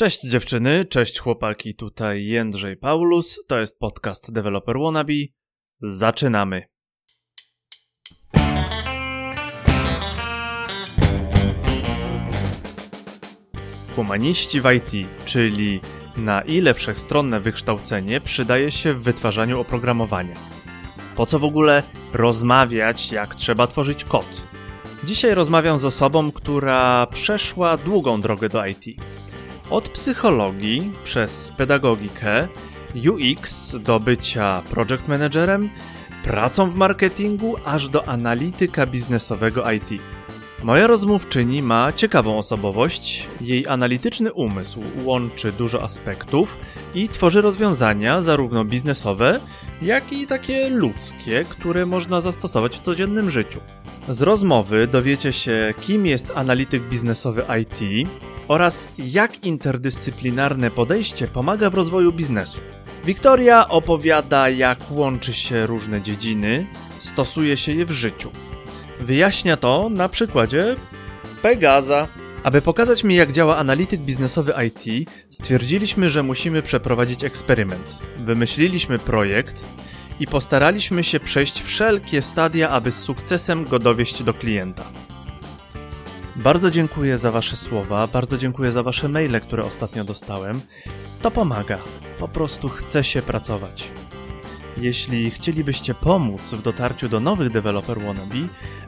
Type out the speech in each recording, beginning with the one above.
Cześć dziewczyny, cześć chłopaki, tutaj Jędrzej Paulus, to jest podcast Developer Wannabe. Zaczynamy! Humaniści w IT, czyli na ile wszechstronne wykształcenie przydaje się w wytwarzaniu oprogramowania. Po co w ogóle rozmawiać, jak trzeba tworzyć kod? Dzisiaj rozmawiam z osobą, która przeszła długą drogę do IT od psychologii przez pedagogikę, UX do bycia project managerem, pracą w marketingu, aż do analityka biznesowego IT. Moja rozmówczyni ma ciekawą osobowość. Jej analityczny umysł łączy dużo aspektów i tworzy rozwiązania zarówno biznesowe, jak i takie ludzkie, które można zastosować w codziennym życiu. Z rozmowy dowiecie się, kim jest analityk biznesowy IT, oraz jak interdyscyplinarne podejście pomaga w rozwoju biznesu. Wiktoria opowiada, jak łączy się różne dziedziny, stosuje się je w życiu. Wyjaśnia to na przykładzie Pegaza. Aby pokazać mi, jak działa analityk biznesowy IT, stwierdziliśmy, że musimy przeprowadzić eksperyment. Wymyśliliśmy projekt i postaraliśmy się przejść wszelkie stadia, aby z sukcesem go dowieść do klienta. Bardzo dziękuję za Wasze słowa, bardzo dziękuję za Wasze maile, które ostatnio dostałem. To pomaga, po prostu chce się pracować. Jeśli chcielibyście pomóc w dotarciu do nowych deweloper wannabe,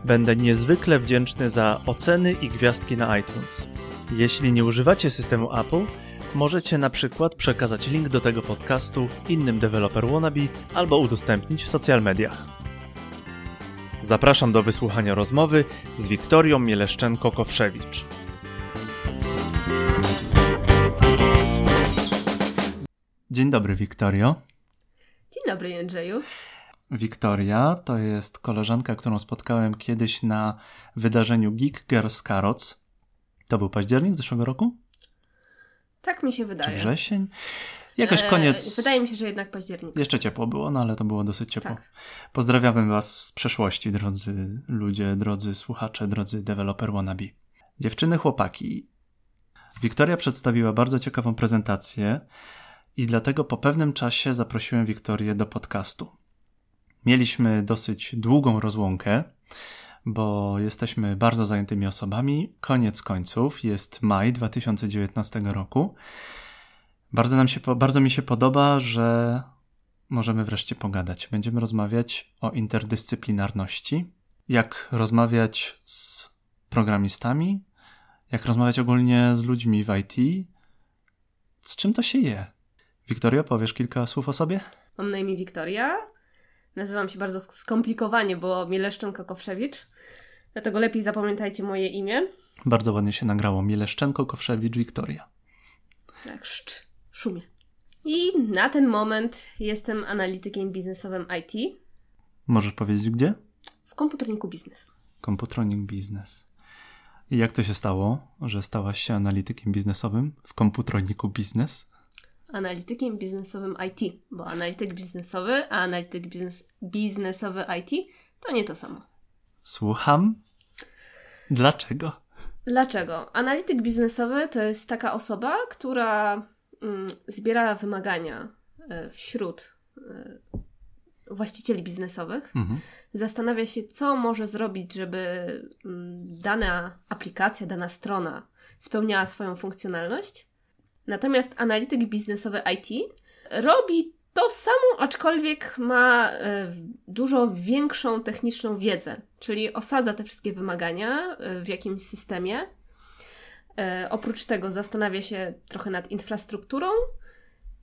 będę niezwykle wdzięczny za oceny i gwiazdki na iTunes. Jeśli nie używacie systemu Apple, możecie na przykład przekazać link do tego podcastu innym deweloper wannabe albo udostępnić w social mediach. Zapraszam do wysłuchania rozmowy z Wiktorią Mieleszczenko-Kowszewicz. Dzień dobry, Wiktorio. Dzień dobry, Jędrzeju. Wiktoria to jest koleżanka, którą spotkałem kiedyś na wydarzeniu Geek Girls Carrots. To był październik zeszłego roku? Tak mi się wydaje. Czy wrzesień? Jakoś e, koniec. Wydaje mi się, że jednak październik. Jeszcze ciepło było, no ale to było dosyć ciepło. Tak. Pozdrawiamy Was z przeszłości, drodzy ludzie, drodzy słuchacze, drodzy developer wannabe. Dziewczyny, chłopaki. Wiktoria przedstawiła bardzo ciekawą prezentację i dlatego po pewnym czasie zaprosiłem Wiktorię do podcastu. Mieliśmy dosyć długą rozłąkę, bo jesteśmy bardzo zajętymi osobami. Koniec końców jest maj 2019 roku bardzo, nam się, bardzo mi się podoba, że możemy wreszcie pogadać. Będziemy rozmawiać o interdyscyplinarności, jak rozmawiać z programistami, jak rozmawiać ogólnie z ludźmi w IT, z czym to się je. Wiktoria, powiesz kilka słów o sobie? Mam na imię Wiktoria. Nazywam się bardzo skomplikowanie, bo Mieleszczenko-Kowszewicz. Dlatego lepiej zapamiętajcie moje imię. Bardzo ładnie się nagrało. Mieleszczenko-Kowszewicz Wiktoria. Tak, szt szumie. I na ten moment jestem analitykiem biznesowym IT. Możesz powiedzieć gdzie? W komputerniku biznes. Komputronik biznes. I jak to się stało, że stałaś się analitykiem biznesowym w komputroniku biznes? Analitykiem biznesowym IT, bo analityk biznesowy, a analityk biznes, biznesowy IT to nie to samo. Słucham. Dlaczego? Dlaczego? Analityk biznesowy to jest taka osoba, która zbiera wymagania e, wśród e, właścicieli biznesowych, mhm. zastanawia się, co może zrobić, żeby mm, dana aplikacja, dana strona spełniała swoją funkcjonalność. Natomiast analityk biznesowy IT robi to samo, aczkolwiek ma e, dużo większą techniczną wiedzę, czyli osadza te wszystkie wymagania w jakimś systemie E, oprócz tego zastanawia się trochę nad infrastrukturą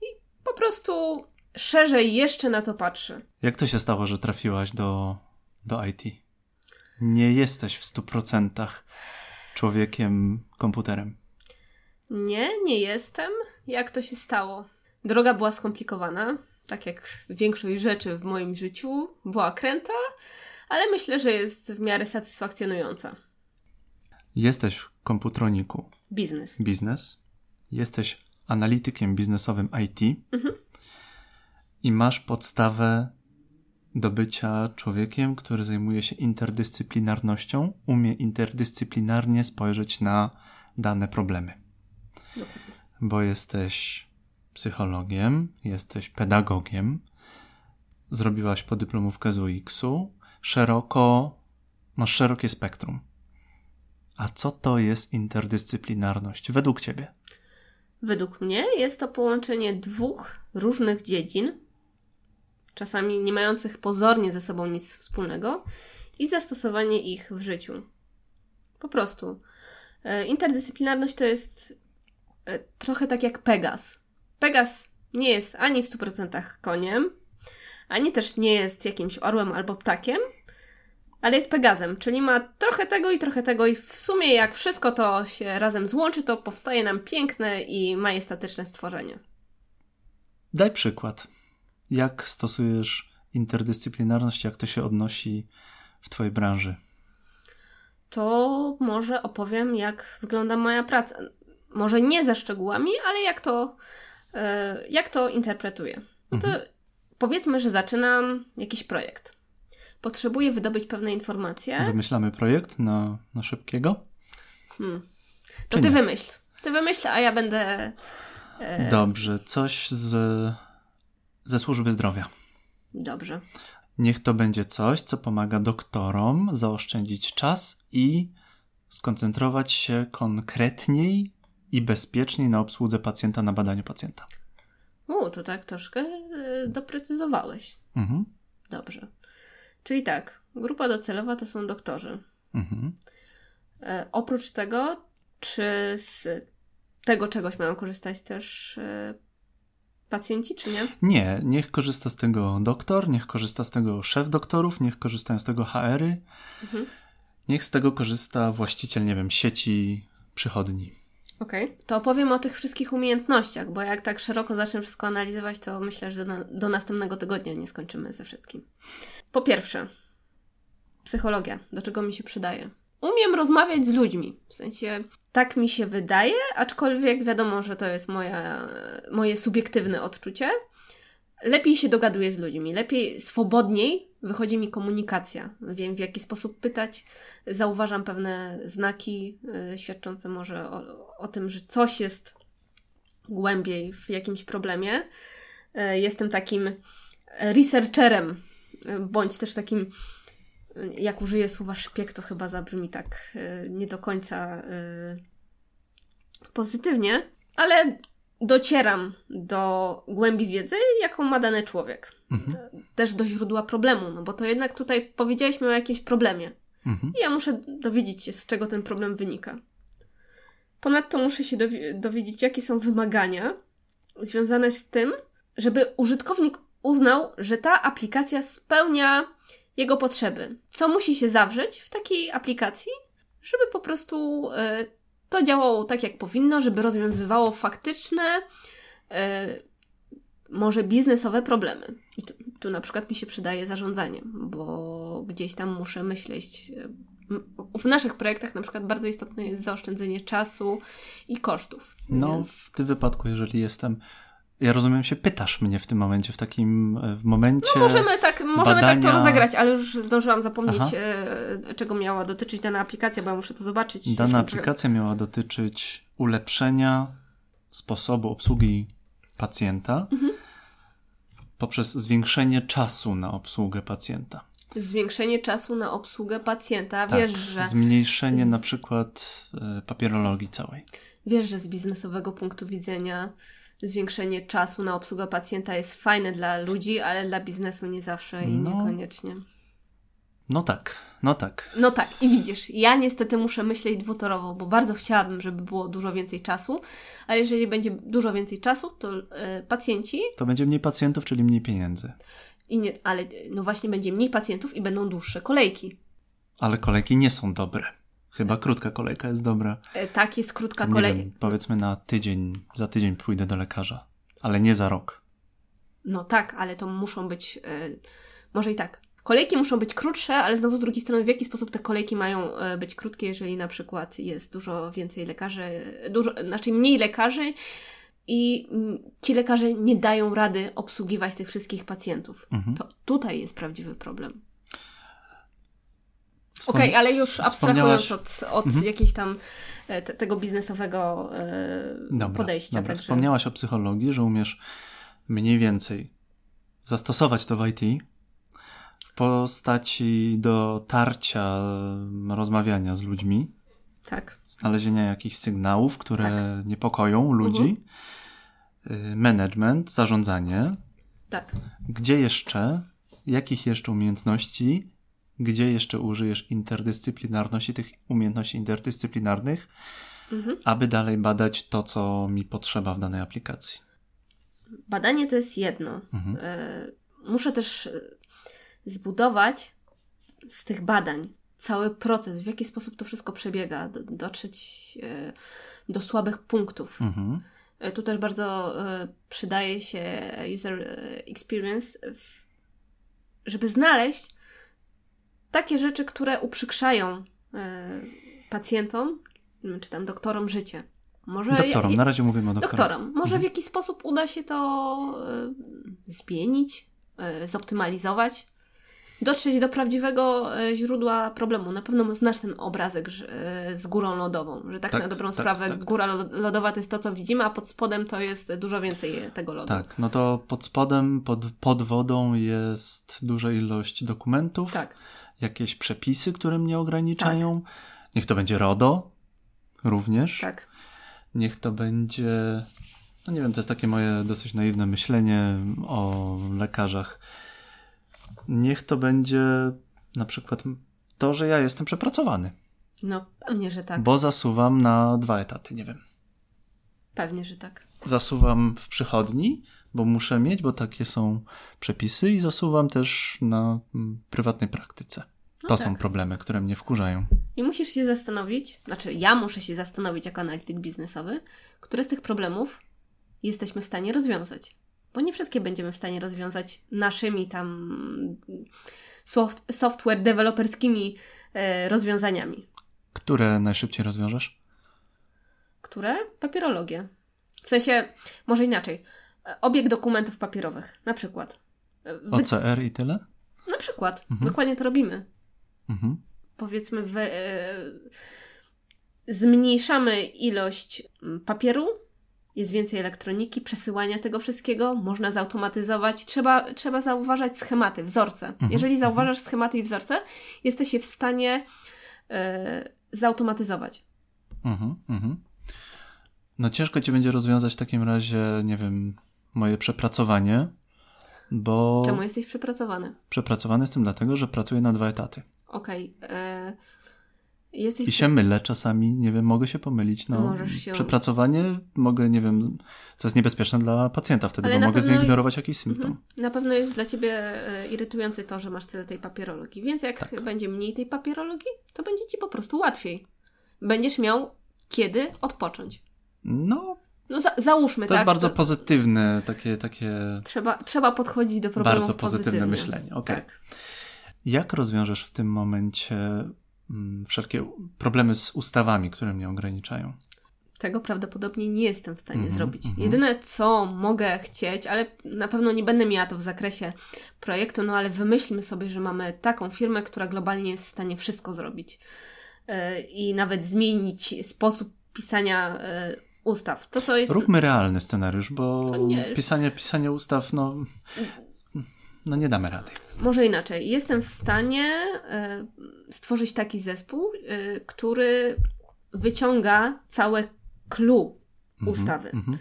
i po prostu szerzej jeszcze na to patrzy. Jak to się stało, że trafiłaś do, do IT? Nie jesteś w stu procentach człowiekiem komputerem. Nie, nie jestem. Jak to się stało? Droga była skomplikowana, tak jak większość rzeczy w moim życiu, była kręta, ale myślę, że jest w miarę satysfakcjonująca. Jesteś w komputroniku. Biznes. Biznes. Jesteś analitykiem biznesowym IT. Mhm. I masz podstawę do bycia człowiekiem, który zajmuje się interdyscyplinarnością, umie interdyscyplinarnie spojrzeć na dane problemy. bo jesteś psychologiem, jesteś pedagogiem, zrobiłaś podyplomówkę z UX-u, szeroko, masz szerokie spektrum. A co to jest interdyscyplinarność według Ciebie? Według mnie jest to połączenie dwóch różnych dziedzin, czasami nie mających pozornie ze sobą nic wspólnego, i zastosowanie ich w życiu. Po prostu. E, interdyscyplinarność to jest e, trochę tak jak Pegas. Pegas nie jest ani w 100% koniem, ani też nie jest jakimś orłem albo ptakiem, ale jest Pegazem, czyli ma trochę tego i trochę tego i w sumie jak wszystko to się razem złączy, to powstaje nam piękne i majestatyczne stworzenie. Daj przykład. Jak stosujesz interdyscyplinarność, jak to się odnosi w Twojej branży? To może opowiem, jak wygląda moja praca. Może nie ze szczegółami, ale jak to, e, jak to interpretuję. No to mhm. powiedzmy, że zaczynam jakiś projekt potrzebuję wydobyć pewne informacje. Wymyślamy projekt na, na szybkiego? Hmm. To Czy ty nie? wymyśl. Ty wymyśl, a ja będę. E... Dobrze, coś z, ze służby zdrowia. Dobrze. Niech to będzie coś, co pomaga doktorom zaoszczędzić czas i skoncentrować się konkretniej i bezpieczniej na obsłudze pacjenta, na badaniu pacjenta. U, to tak troszkę e, doprecyzowałeś. Mhm. Dobrze. Czyli tak, grupa docelowa to są doktorzy. Mhm. E, oprócz tego, czy z tego czegoś mają korzystać też e, pacjenci, czy nie? Nie, niech korzysta z tego doktor, niech korzysta z tego szef doktorów, niech korzystają z tego HR-y, mhm. niech z tego korzysta właściciel, nie wiem, sieci przychodni. Okay. to opowiem o tych wszystkich umiejętnościach, bo jak tak szeroko zacznę wszystko analizować, to myślę, że do, do następnego tygodnia nie skończymy ze wszystkim. Po pierwsze, psychologia, do czego mi się przydaje. Umiem rozmawiać z ludźmi, w sensie tak mi się wydaje, aczkolwiek wiadomo, że to jest moja, moje subiektywne odczucie. Lepiej się dogaduję z ludźmi, lepiej, swobodniej wychodzi mi komunikacja. Wiem w jaki sposób pytać, zauważam pewne znaki y, świadczące może o, o tym, że coś jest głębiej w jakimś problemie. Y, jestem takim researcherem, y, bądź też takim, jak użyję słowa szpieg, to chyba zabrzmi tak nie do końca pozytywnie, ale docieram do głębi wiedzy, jaką ma dany człowiek. Mhm. Też do źródła problemu, no bo to jednak tutaj powiedzieliśmy o jakimś problemie. Mhm. I ja muszę dowiedzieć się, z czego ten problem wynika. Ponadto muszę się dowiedzieć, jakie są wymagania związane z tym, żeby użytkownik uznał, że ta aplikacja spełnia jego potrzeby. Co musi się zawrzeć w takiej aplikacji, żeby po prostu y, to działało tak, jak powinno, żeby rozwiązywało faktyczne, e, może biznesowe problemy. I tu, tu, na przykład mi się przydaje zarządzanie, bo gdzieś tam muszę myśleć. E, w naszych projektach na przykład bardzo istotne jest zaoszczędzenie czasu i kosztów. No, więc... w tym wypadku, jeżeli jestem ja rozumiem się, pytasz mnie w tym momencie, w takim e, w momencie. No możemy tak, możemy badania... tak to rozegrać, ale już zdążyłam zapomnieć, e, czego miała dotyczyć dana aplikacja, bo ja muszę to zobaczyć. Dana aplikacja miała dotyczyć ulepszenia sposobu obsługi pacjenta mhm. poprzez zwiększenie czasu na obsługę pacjenta. Zwiększenie czasu na obsługę pacjenta. Tak, Wiesz, że. Zmniejszenie z... na przykład y, papierologii całej. Wiesz, że z biznesowego punktu widzenia zwiększenie czasu na obsługę pacjenta jest fajne dla ludzi, ale dla biznesu nie zawsze i no, niekoniecznie. No tak, no tak. No tak, i widzisz, ja niestety muszę myśleć dwutorowo, bo bardzo chciałabym, żeby było dużo więcej czasu, ale jeżeli będzie dużo więcej czasu, to yy, pacjenci. To będzie mniej pacjentów, czyli mniej pieniędzy. I nie, ale no właśnie będzie mniej pacjentów i będą dłuższe kolejki. Ale kolejki nie są dobre. Chyba krótka kolejka jest dobra. E, tak, jest krótka kolejka. Powiedzmy na tydzień, za tydzień pójdę do lekarza, ale nie za rok. No tak, ale to muszą być, e, może i tak. Kolejki muszą być krótsze, ale znowu z drugiej strony, w jaki sposób te kolejki mają e, być krótkie, jeżeli na przykład jest dużo więcej lekarzy, dużo, znaczy mniej lekarzy i ci lekarze nie dają rady obsługiwać tych wszystkich pacjentów. Mhm. To tutaj jest prawdziwy problem. Okej, okay, ale już abstrahując od, od mhm. jakiejś tam e, te, tego biznesowego e, dobra, podejścia. Dobra, także... wspomniałaś o psychologii, że umiesz mniej więcej zastosować to w IT w postaci dotarcia, rozmawiania z ludźmi. Tak. Znalezienia jakichś sygnałów, które tak. niepokoją ludzi. Uh-huh. Management, zarządzanie. Tak. Gdzie jeszcze, jakich jeszcze umiejętności, gdzie jeszcze użyjesz interdyscyplinarności, tych umiejętności interdyscyplinarnych, mhm. aby dalej badać to, co mi potrzeba w danej aplikacji? Badanie to jest jedno. Mhm. E, muszę też e, zbudować z tych badań cały proces, w jaki sposób to wszystko przebiega, dotrzeć e, do słabych punktów. Mhm. Tu też bardzo przydaje się user experience, żeby znaleźć takie rzeczy, które uprzykrzają pacjentom, czy tam doktorom życie. Może doktorom, na razie mówimy o doktorom. Doktorom. Może mhm. w jakiś sposób uda się to y, zmienić, y, zoptymalizować, dotrzeć do prawdziwego y, źródła problemu. Na pewno znasz ten obrazek z górą lodową, że tak, tak na dobrą tak, sprawę tak. góra lodowa to jest to, co widzimy, a pod spodem to jest dużo więcej tego lodu. Tak, no to pod spodem, pod, pod wodą jest duża ilość dokumentów, tak. jakieś przepisy, które mnie ograniczają. Tak. Niech to będzie RODO również. Tak niech to będzie. No nie wiem, to jest takie moje dosyć naiwne myślenie o lekarzach. Niech to będzie na przykład to, że ja jestem przepracowany. No, pewnie, że tak. Bo zasuwam na dwa etaty, nie wiem. Pewnie, że tak. Zasuwam w przychodni, bo muszę mieć, bo takie są przepisy, i zasuwam też na mm, prywatnej praktyce. No to tak. są problemy, które mnie wkurzają. I musisz się zastanowić, znaczy ja muszę się zastanowić jako analityk biznesowy, które z tych problemów jesteśmy w stanie rozwiązać. Bo nie wszystkie będziemy w stanie rozwiązać naszymi tam soft, software deweloperskimi e, rozwiązaniami. Które najszybciej rozwiążesz? Które? Papierologię. W sensie, może inaczej. Obieg dokumentów papierowych, na przykład. Wy... OCR i tyle? Na przykład. Mhm. Dokładnie to robimy. Mhm. Powiedzmy, we, e, zmniejszamy ilość papieru, jest więcej elektroniki, przesyłania tego wszystkiego, można zautomatyzować. Trzeba, trzeba zauważać schematy, wzorce. Mhm. Jeżeli mhm. zauważasz schematy i wzorce, jesteś je w stanie e, zautomatyzować. Mhm, mhm. No ciężko ci będzie rozwiązać w takim razie, nie wiem, moje przepracowanie, bo... Czemu jesteś przepracowany? Przepracowany jestem dlatego, że pracuję na dwa etaty okej, okay, e, jesteś... I się mylę czasami, nie wiem, mogę się pomylić. No, Możesz się... Przepracowanie mogę, nie wiem, co jest niebezpieczne dla pacjenta wtedy, Ale bo mogę pewno... zignorować jakiś symptom. Mhm. Na pewno jest dla ciebie e, irytujące to, że masz tyle tej papierologii, więc jak tak. będzie mniej tej papierologii, to będzie ci po prostu łatwiej. Będziesz miał kiedy odpocząć. No, no za, załóżmy, to tak? To jest bardzo to... pozytywne, takie, takie... Trzeba, trzeba podchodzić do problemu Bardzo pozytywne myślenie, okej. Okay. Tak. Jak rozwiążesz w tym momencie wszelkie problemy z ustawami, które mnie ograniczają? Tego prawdopodobnie nie jestem w stanie mm -hmm, zrobić. Mm -hmm. Jedyne, co mogę chcieć, ale na pewno nie będę miała to w zakresie projektu, no ale wymyślmy sobie, że mamy taką firmę, która globalnie jest w stanie wszystko zrobić yy, i nawet zmienić sposób pisania yy, ustaw. To, co jest... Róbmy realny scenariusz, bo pisanie, pisanie ustaw, no no nie damy rady. Może inaczej. Jestem w stanie y, stworzyć taki zespół, y, który wyciąga całe clue -hmm, ustawy. Mm -hmm.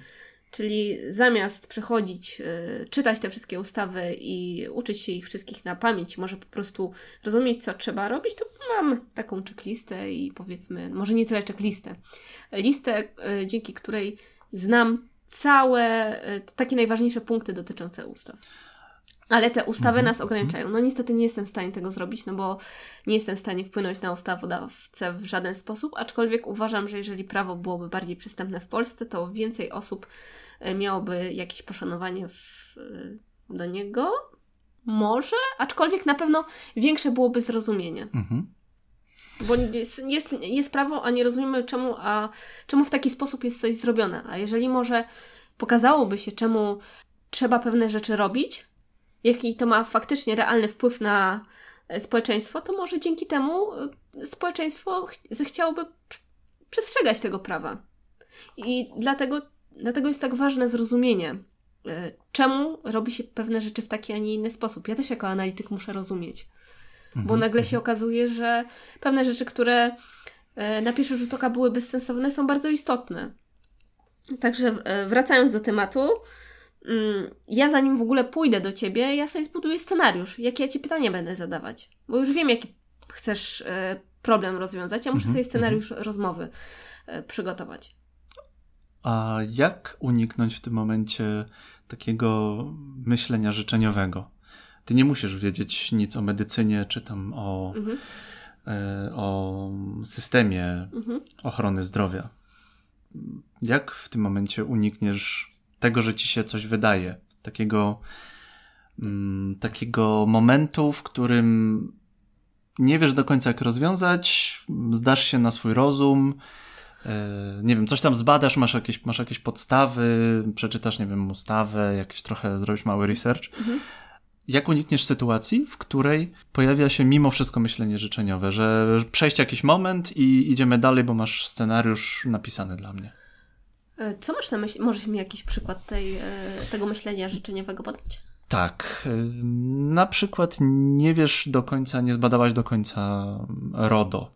Czyli zamiast przechodzić, y, czytać te wszystkie ustawy i uczyć się ich wszystkich na pamięć, może po prostu rozumieć, co trzeba robić, to mam taką checklistę i powiedzmy, może nie tyle checklistę, listę, dzięki której znam całe takie najważniejsze punkty dotyczące ustaw. Ale te ustawy mhm. nas ograniczają. No niestety nie jestem w stanie tego zrobić, no bo nie jestem w stanie wpłynąć na ustawodawcę w żaden sposób, aczkolwiek uważam, że jeżeli prawo byłoby bardziej przystępne w Polsce, to więcej osób e, miałoby jakieś poszanowanie w, e, do niego. Może, aczkolwiek na pewno większe byłoby zrozumienie. Mhm. Bo jest, jest, jest prawo, a nie rozumiemy czemu, a czemu w taki sposób jest coś zrobione. A jeżeli może pokazałoby się, czemu trzeba pewne rzeczy robić, jaki to ma faktycznie realny wpływ na e, społeczeństwo, to może dzięki temu e, społeczeństwo zechciałoby przestrzegać tego prawa. I dlatego, dlatego jest tak ważne zrozumienie, e, czemu robi się pewne rzeczy w taki, a nie inny sposób. Ja też jako analityk muszę rozumieć. Mhm. Bo nagle się okazuje, że pewne rzeczy, które na pierwszy rzut oka były bezsensowne, są bardzo istotne. Także wracając do tematu, Mm, ja zanim w ogóle pójdę do ciebie, ja sobie zbuduję scenariusz, jakie ja ci pytania będę zadawać. Bo już wiem, jaki chcesz e, problem rozwiązać, ja muszę mm -hmm, sobie scenariusz mm -hmm. rozmowy e, przygotować. A jak uniknąć w tym momencie takiego myślenia życzeniowego? Ty nie musisz wiedzieć nic o medycynie, czy tam o, -hmm. e, o systemie mhm. ochrony zdrowia. Jak w tym momencie unikniesz tego, że ci się coś wydaje. Takiego, mm, takiego momentu, w którym nie wiesz do końca, jak rozwiązać, zdasz się na swój rozum, e, nie wiem, coś tam zbadasz, masz jakieś, masz jakieś podstawy, przeczytasz, nie wiem, ustawę, jakieś trochę zrobisz mały research. Mhm. Jak unikniesz sytuacji, w której pojawia się mimo wszystko myślenie życzeniowe, że przejść jakiś moment i idziemy dalej, bo masz scenariusz napisany dla mnie? E, co masz na myśli? Możesz mi jakiś przykład tej, e, tego myślenia życzeniowego podać? Tak. E, na przykład nie wiesz do końca, nie zbadałaś do końca RODO.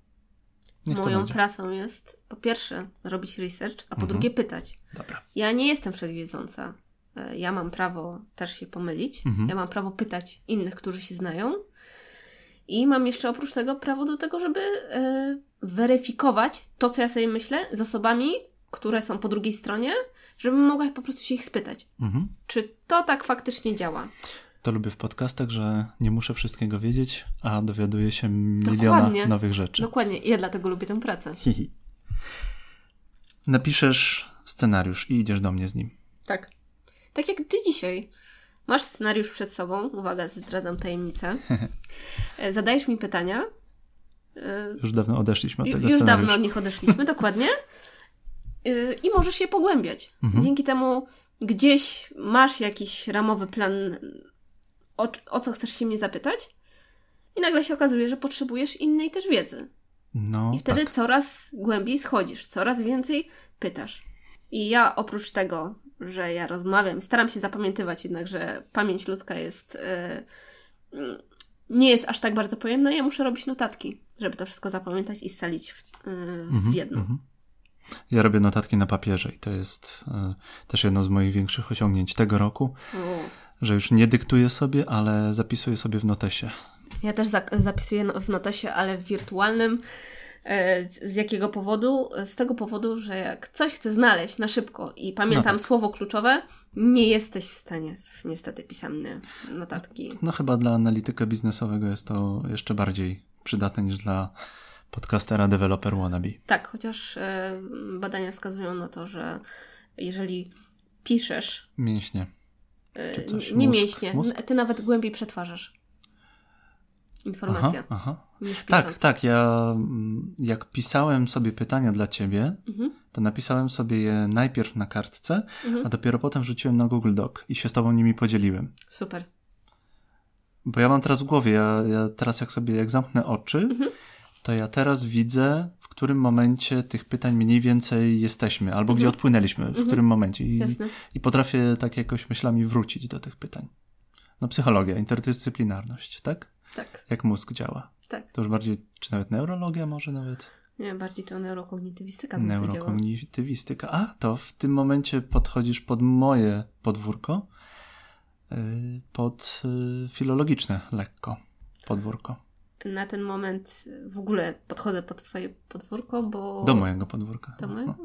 Niech Moją pracą jest po pierwsze zrobić research, a po mhm. drugie pytać. Dobra. Ja nie jestem wszechwiedząca. Ja mam prawo też się pomylić. Mhm. Ja mam prawo pytać innych, którzy się znają. I mam jeszcze oprócz tego prawo do tego, żeby weryfikować to, co ja sobie myślę z osobami, które są po drugiej stronie, żebym mogła po prostu się ich spytać, mhm. czy to tak faktycznie działa. To lubię w podcastach, że nie muszę wszystkiego wiedzieć, a dowiaduję się miliona Dokładnie. nowych rzeczy. Dokładnie, ja dlatego lubię tę pracę. Napiszesz scenariusz i idziesz do mnie z nim. Tak. Tak jak ty dzisiaj. Masz scenariusz przed sobą. Uwaga, zdradzam tajemnicę. Zadajesz mi pytania. Już dawno odeszliśmy od tego Już dawno od nich odeszliśmy, dokładnie. I możesz się pogłębiać. Mhm. Dzięki temu gdzieś masz jakiś ramowy plan, o, o co chcesz się mnie zapytać, i nagle się okazuje, że potrzebujesz innej też wiedzy. No, I wtedy tak. coraz głębiej schodzisz, coraz więcej pytasz. I ja oprócz tego, że ja rozmawiam, staram się zapamiętywać jednak, że pamięć ludzka jest. Yy, nie jest aż tak bardzo pojemna, ja muszę robić notatki, żeby to wszystko zapamiętać i scalić w, yy, w mhm, jedno. Mm -hmm. Ja robię notatki na papierze i to jest y, też jedno z moich większych osiągnięć tego roku, że już nie dyktuję sobie, ale zapisuję sobie w notesie. Ja też zapisuję w notesie, ale w wirtualnym. E, z jakiego powodu? Z tego powodu, że jak coś chcę znaleźć na szybko i pamiętam no tak. słowo kluczowe, nie jesteś w stanie niestety pisemne notatki. No chyba dla analityka biznesowego jest to jeszcze bardziej przydatne niż dla podcastera developer wannabe. Tak, chociaż e, badania wskazują na to, że jeżeli piszesz. Mięśnie. E, czy coś? Nie mózg, mięśnie, mózg? ty nawet głębiej przetwarzasz informację. Aha, aha. Tak, tak. Ja mm, jak pisałem sobie pytania dla ciebie, mhm. to napisałem sobie je najpierw na kartce, mhm. a dopiero potem wrzuciłem na Google Doc i się z tobą nimi podzieliłem. Super. Bo ja mam teraz w głowie, ja, ja teraz jak sobie, jak zamknę oczy, mhm to ja teraz widzę, w którym momencie tych pytań mniej więcej jesteśmy, albo mhm. gdzie odpłynęliśmy, w mhm. którym momencie. I, I potrafię tak jakoś myślami wrócić do tych pytań. No psychologia, interdyscyplinarność, tak? Tak. Jak mózg działa. Tak. To już bardziej, czy nawet neurologia może nawet? Nie, bardziej to neurokognitywistyka. Neurokognitywistyka. A, to w tym momencie podchodzisz pod moje podwórko, y, pod y, filologiczne lekko podwórko na ten moment w ogóle podchodzę pod Twoje podwórko, bo. Do mojego podwórka. Do mojego.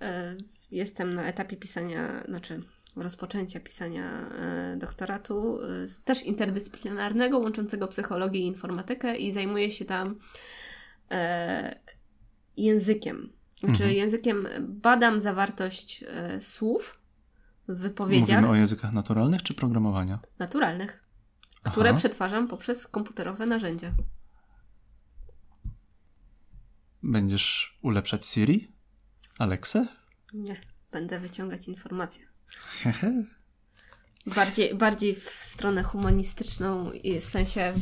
E, jestem na etapie pisania, znaczy rozpoczęcia pisania e, doktoratu, e, też interdyscyplinarnego, łączącego psychologię i informatykę, i zajmuję się tam językiem. Znaczy, mhm. językiem badam zawartość słów w wypowiedziach. Mówimy o językach naturalnych czy programowania? Naturalnych które Aha. przetwarzam poprzez komputerowe narzędzia. Będziesz ulepszać Siri? Alexę? Nie, będę wyciągać informacje. Bardziej, bardziej w stronę humanistyczną i w sensie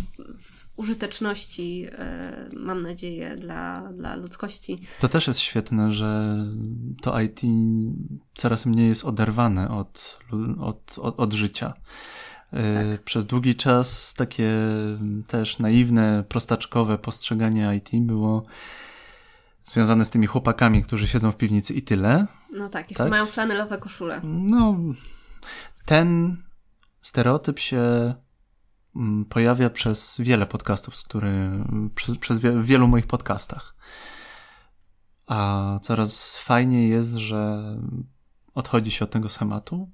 użyteczności, e, mam nadzieję, dla, dla ludzkości. To też jest świetne, że to IT coraz mniej jest oderwane od, od, od, od życia. E, tak. Przez długi czas takie też naiwne, prostaczkowe postrzeganie IT było związane z tymi chłopakami, którzy siedzą w piwnicy i tyle. No tak, jeszcze tak? mają flanelowe koszule. No, ten stereotyp się mm, pojawia przez wiele podcastów, z który, przez, przez wie, wielu moich podcastach. A coraz fajniej jest, że odchodzi się od tego schematu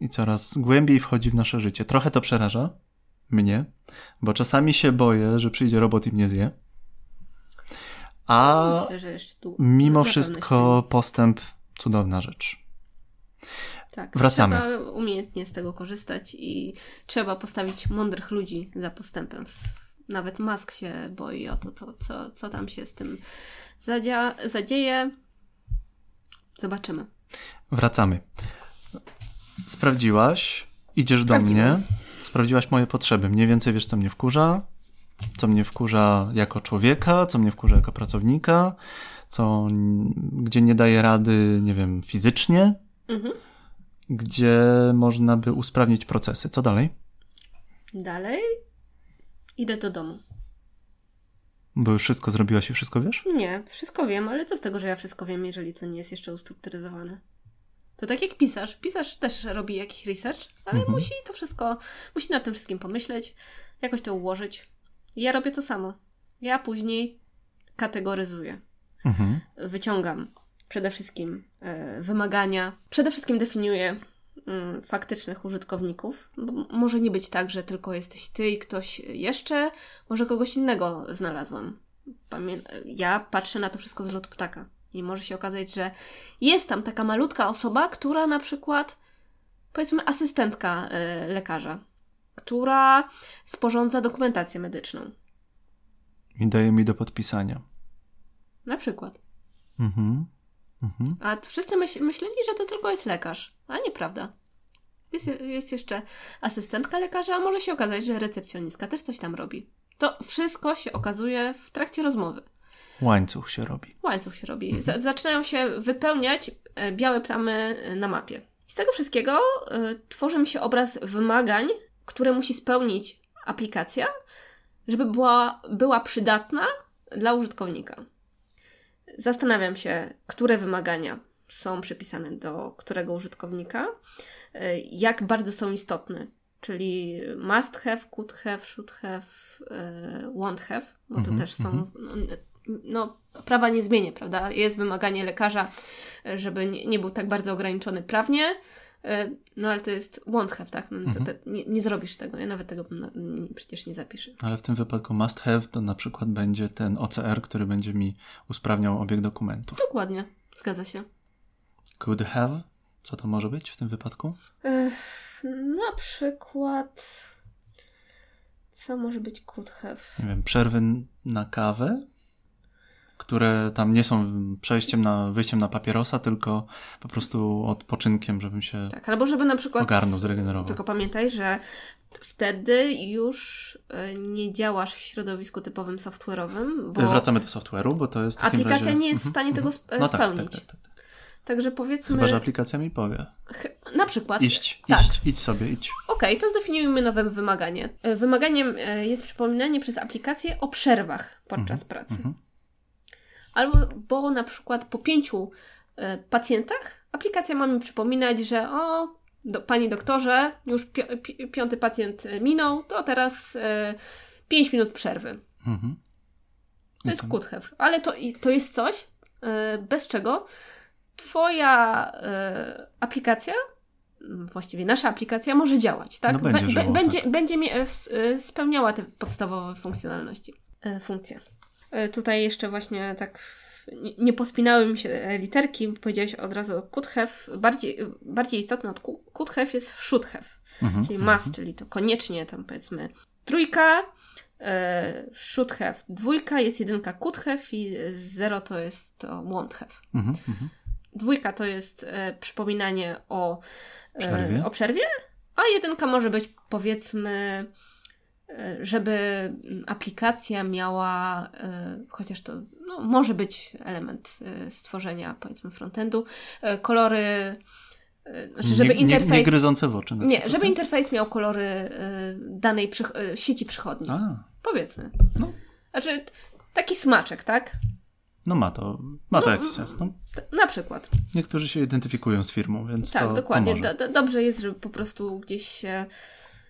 i coraz głębiej wchodzi w nasze życie. Trochę to przeraża mnie, bo czasami się boję, że przyjdzie robot i mnie zje. A Myślę, mimo wszystko postęp cudowna rzecz. Tak, Wracamy. Trzeba umiejętnie z tego korzystać i trzeba postawić mądrych ludzi za postępem. Nawet Musk się boi o to, to co, co tam się z tym zadzia, zadzieje. Zobaczymy. Wracamy. Sprawdziłaś, idziesz do mnie, sprawdziłaś moje potrzeby. Mniej więcej wiesz, co mnie wkurza, co mnie wkurza jako człowieka, co mnie wkurza jako pracownika, co, gdzie nie daje rady, nie wiem, fizycznie. Mhm gdzie można by usprawnić procesy. Co dalej? Dalej idę do domu. Bo już wszystko zrobiłaś i wszystko wiesz? Nie, wszystko wiem, ale co z tego, że ja wszystko wiem, jeżeli to nie jest jeszcze ustrukturyzowane? To tak jak pisarz. Pisarz też robi jakiś research, ale mhm. musi to wszystko, musi nad tym wszystkim pomyśleć, jakoś to ułożyć. I ja robię to samo. Ja później kategoryzuję. Mhm. Wyciągam przede wszystkim e, wymagania, przede wszystkim definiuje mm, faktycznych użytkowników. Bo może nie być tak, że tylko jesteś ty i ktoś jeszcze, może kogoś innego znalazłam. Pamię ja patrzę na to wszystko z lotu ptaka. I może się okazać, że jest tam taka malutka osoba, która na przykład, powiedzmy, asystentka y, lekarza, która sporządza dokumentację medyczną. I daje mi do podpisania. Na przykład. Mhm. Mhm. A wszyscy myśl, myśleli, że to tylko jest lekarz, a nieprawda. Jest, jest jeszcze asystentka lekarza, a może się okazać, że recepcjonistka też coś tam robi. To wszystko się okazuje w trakcie rozmowy. Łańcuch się robi. Łańcuch się robi. Mhm. zaczynają się wypełniać e, białe plamy e, na mapie. Z tego wszystkiego y, tworzy mi się obraz wymagań, które musi spełnić aplikacja, żeby była, była przydatna dla użytkownika. Zastanawiam się, które wymagania są przypisane do którego użytkownika, e, jak bardzo są istotne, czyli must have, could have, should have, e, won't have, bo to mm -hmm, też są. Mm -hmm. no, no, prawa nie zmienię, prawda? Jest wymaganie lekarza, żeby nie, nie był tak bardzo ograniczony prawnie, E, no ale to jest won't have, tak? No, mhm. to, to, nie, nie, zrobisz tego, ja nawet tego nie, przecież nie zapiszę. Ale w tym wypadku must have to na przykład będzie ten OCR, który będzie mi usprawniał obieg dokumentów. Dokładnie, zgadza się. Could have? Co to może być w tym wypadku? na przykład... Co może być could have? Nie wiem, przerwy na kawę? Które tam nie są przejściem na, wyjściem na papierosa, tylko po prostu odpoczynkiem, żebym się tak, albo żeby na przykład ogarnął, zregenerował. Tylko pamiętaj, że wtedy już e, nie działasz w środowisku typowym software'owym. Bo Wracamy do software'u, bo to jest Aplikacja razie... nie jest w stanie tego mhm. no tak, tak, spełnić. Tak, tak, tak, tak. Także powiedzmy... Chyba, że aplikacja mi powie. Na przykład. Iść, tak. iść, idź sobie, idź. Okej, okay, to zdefiniujmy nowe wymaganie. E, wymaganiem e, jest przypominanie przez aplikację o przerwach podczas mhm, pracy. Mhm. Albo bo na przykład po pięciu e, pacjentach aplikacja ma mi przypominać, że o, do, panie doktorze, już pi pi piąty pacjent minął, to teraz e, pięć minut przerwy. Mhm. To jest good have. Ale to, to jest coś, e, bez czego twoja e, aplikacja właściwie nasza aplikacja może działać, tak? No będzie, be, będzie, tak. będzie e, e, spełniała te podstawowe funkcjonalności, funkcje. E, tutaj jeszcze właśnie tak nie pospinały mi się literki, powiedziałeś od razu could have. Bardziej, bardziej istotne od could have jest should have, mhm. czyli must, mhm. czyli to koniecznie tam powiedzmy trójka, e, should have dwójka, jest jedynka could have i zero to jest to won't have. Mhm. mhm. Dwójka to jest e, przypominanie o przerwie. o przerwie, a jedynka może być powiedzmy, żeby aplikacja miała, e, chociaż to no, może być element e, stworzenia powiedzmy frontendu, kolory znaczy, żeby nie, interfejs... Nie, nie gryzące w oczy. nie, żeby tak? interfejs miał kolory danej przy... sieci przychodni. A. Powiedzmy. No. Znaczy, taki smaczek, tak? No ma to, ma to no, jakiś sens. No. Na przykład. Niektórzy się identyfikują z firmą, więc tak, dokładnie. Do, do, dobrze jest, żeby po prostu gdzieś się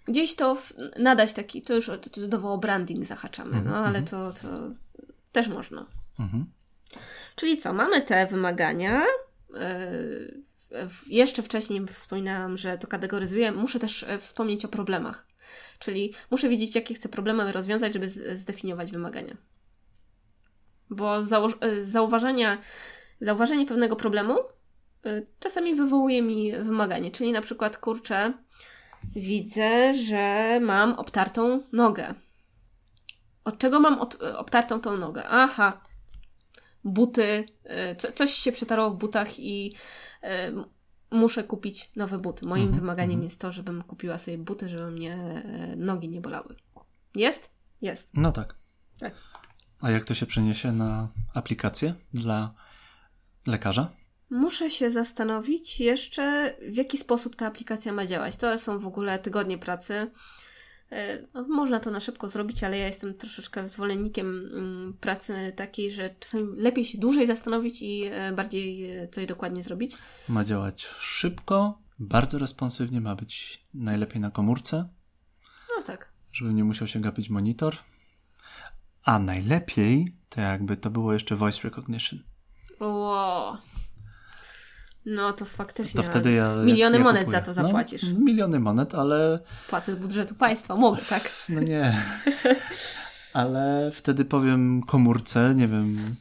gdzieś to w, nadać taki, to już to, to znowu o branding zahaczamy, no ale to, to też można. -hmm. Czyli co, mamy te wymagania. Yy, jeszcze wcześniej wspominałam, że to kategoryzuję. Muszę też e, wspomnieć o problemach. Czyli muszę wiedzieć, jakie chcę problemy rozwiązać, żeby zdefiniować wymagania bo e, zauważenia, zauważenie pewnego problemu e, czasami wywołuje mi wymaganie. Czyli na przykład, kurczę, widzę, że mam obtartą nogę. Od czego mam od, e, obtartą tą nogę? Aha, buty, co, coś się przetarło w butach i y, muszę kupić nowe buty. Moim mhm, wymaganiem mhm. jest to, żebym kupiła sobie buty, żeby mnie nogi nie bolały. Jest? Jest. No tak. Tak. A jak to się przeniesie na aplikację dla lekarza? Muszę się zastanowić jeszcze, w jaki sposób ta aplikacja ma działać. To są w ogóle tygodnie pracy. E, no, można to na szybko zrobić, ale ja jestem troszeczkę zwolennikiem mm, pracy takiej, że czasami lepiej się dłużej zastanowić i e, bardziej e, coś dokładnie zrobić. Ma działać szybko, bardzo responsywnie, ma być najlepiej na komórce. No tak. Żeby nie musiał się gapić monitor. A najlepiej to jakby to było jeszcze voice recognition. Wow. No to faktycznie. To wtedy ja, miliony ja monet za to no, zapłacisz. No, miliony monet, ale. Płacę z budżetu państwa, mogę, tak? No nie. ale wtedy powiem komórce, nie wiem.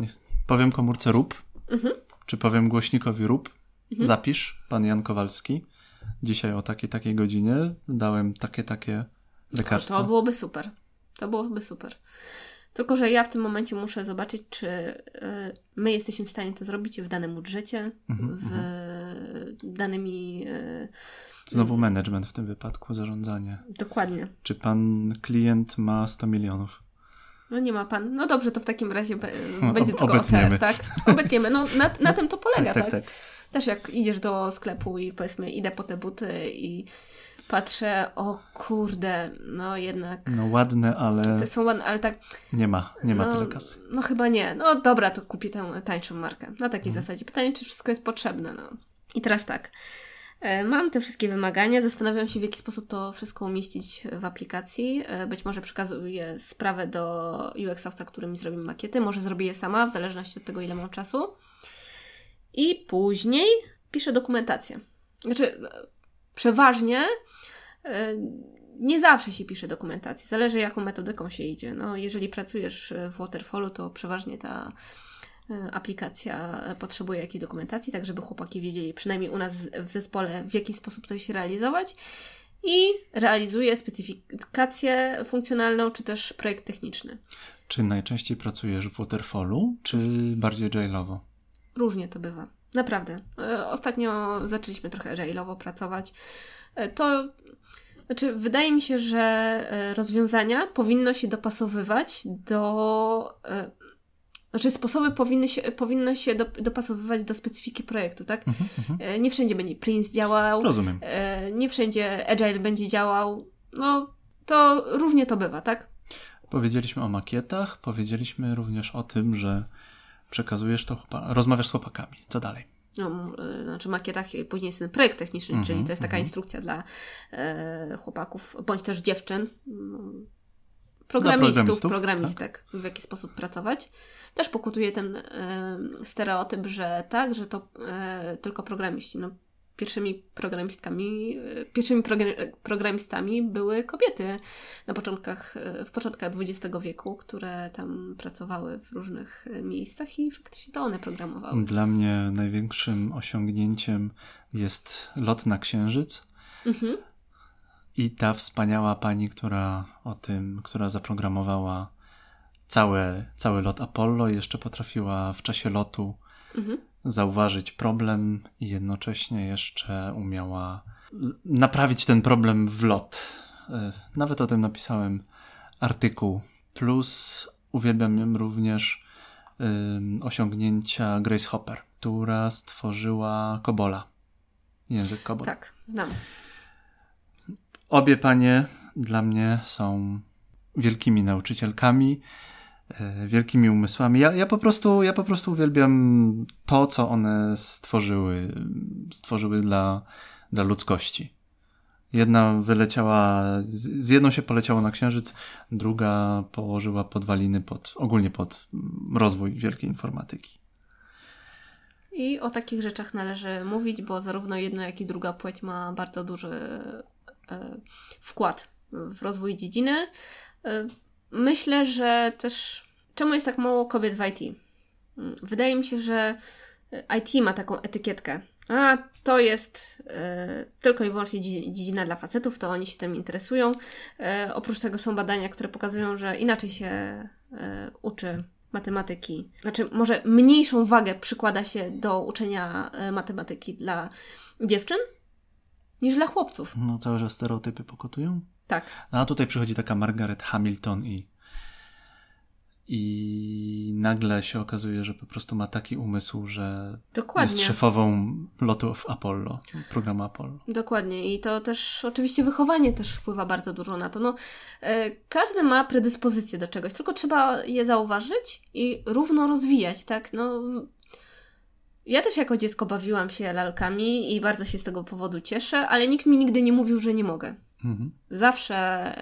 Nie, powiem komórce rób. Mhm. Czy powiem głośnikowi rób. Mhm. Zapisz, pan Jan Kowalski. Dzisiaj o takiej, takiej godzinie dałem takie, takie lekarstwo. To byłoby super. To byłoby super. Tylko, że ja w tym momencie muszę zobaczyć, czy y, my jesteśmy w stanie to zrobić w danym budżecie, mm-hmm, w mm-hmm. danymi. Y, Znowu management w tym wypadku, zarządzanie. Dokładnie. Czy pan klient ma 100 milionów? No nie ma pan. No dobrze, to w takim razie be, będzie tylko OCR, tak? Obetniemy. No na, na tym to polega, tak, tak, tak? tak? Też jak idziesz do sklepu i powiedzmy idę po te buty i patrzę, o kurde, no jednak. No ładne, ale. Te są ładne, ale tak. Nie ma, nie ma no, tyle kasy. No chyba nie. No dobra, to kupię tę tańszą markę. Na takiej hmm. zasadzie. Pytanie, czy wszystko jest potrzebne, no. I teraz tak. E, mam te wszystkie wymagania, zastanawiam się, w jaki sposób to wszystko umieścić w aplikacji. E, być może przekazuję sprawę do UX-owca, który mi zrobi makiety, może zrobię je sama, w zależności od tego, ile mam czasu. I później piszę dokumentację. Znaczy, przeważnie E, nie zawsze się pisze dokumentację, zależy jaką metodyką się idzie. No, jeżeli pracujesz w Waterfallu, to przeważnie ta e, aplikacja potrzebuje jakiejś dokumentacji, tak żeby chłopaki wiedzieli, przynajmniej u nas w zespole, w jaki sposób coś realizować i realizuje specyfikację funkcjonalną, czy też projekt techniczny. Czy najczęściej pracujesz w Waterfallu, czy bardziej jailowo? Różnie to bywa. Naprawdę. E, ostatnio zaczęliśmy trochę jailowo pracować. To znaczy, wydaje mi się, że e, rozwiązania powinno się dopasowywać do. E, znaczy, sposoby powinny się, powinno się do, dopasowywać do specyfiki projektu, tak? -huh. E, nie wszędzie będzie Prince działał. Rozumiem. Nie wszędzie Agile będzie działał. No, to różnie to bywa, tak? Powiedzieliśmy o makietach, powiedzieliśmy również o tym, że przekazujesz to, rozmawiasz z chłopakami. Co dalej? no, e, znaczy makietach, później jest ten projekt techniczny, mm -hmm, czyli to jest taka mm -hmm. instrukcja dla e, chłopaków, bądź też dziewczyn, no, programistów, programistów, programistek, tak? w jaki sposób pracować. Też pokutuje ten e, stereotyp, że tak, że to e, tylko programiści. No, pierwszymi programistkami, e, pierwszymi programistami były kobiety na początkach, e, w początkach XX wieku, które tam pracowały w różnych e, miejscach i faktycznie to one programowały. Dla mnie największym osiągnięciem jest lot na Księżyc. Mhm. I ta wspaniała pani, która o tym, która zaprogramowała cały, cały lot Apollo, jeszcze potrafiła w czasie lotu mhm zauważyć problem i jednocześnie jeszcze umiała naprawić ten problem w lot. E, nawet o tym napisałem artykuł. Plus uwielbiam również osiągnięcia Grace Hopper, która stworzyła Kobola. Język Kobol. Tak, znam. Obie panie dla mnie są wielkimi nauczycielkami, wielkimi umysłami. Ja, ja, po prostu, ja po prostu uwielbiam to, co one stworzyły, stworzyły dla, dla ludzkości. Jedna wyleciała, z jedną się poleciało na księżyc, druga położyła podwaliny pod, ogólnie pod rozwój wielkiej informatyki. I o takich rzeczach należy mówić, bo zarówno jedna, jak i druga płeć ma bardzo duży e, wkład w rozwój dziedziny. E, myślę, że też czemu jest tak mało kobiet w IT? Wydaje mi się, że IT ma taką etykietkę. A to jest e, tylko i wyłącznie dziedzina dla facetów, to oni się tym interesują. E, oprócz tego są badania, które pokazują, że inaczej się e, uczy matematyki. Znaczy, może mniejszą wagę przykłada się do uczenia e, matematyki dla dziewczyn niż dla chłopców. No, całe że stereotypy pokotują. Tak. No, a tutaj przychodzi taka Margaret Hamilton i i nagle się okazuje, że po prostu ma taki umysł, że Dokładnie. jest szefową lotów Apollo, programu Apollo. Dokładnie i to też oczywiście wychowanie też wpływa bardzo dużo na to. No, e, każdy ma predyspozycję do czegoś, tylko trzeba je zauważyć i równo rozwijać, tak? No, ja też jako dziecko bawiłam się lalkami i bardzo się z tego powodu cieszę, ale nikt mi nigdy nie mówił, że nie mogę. Zawsze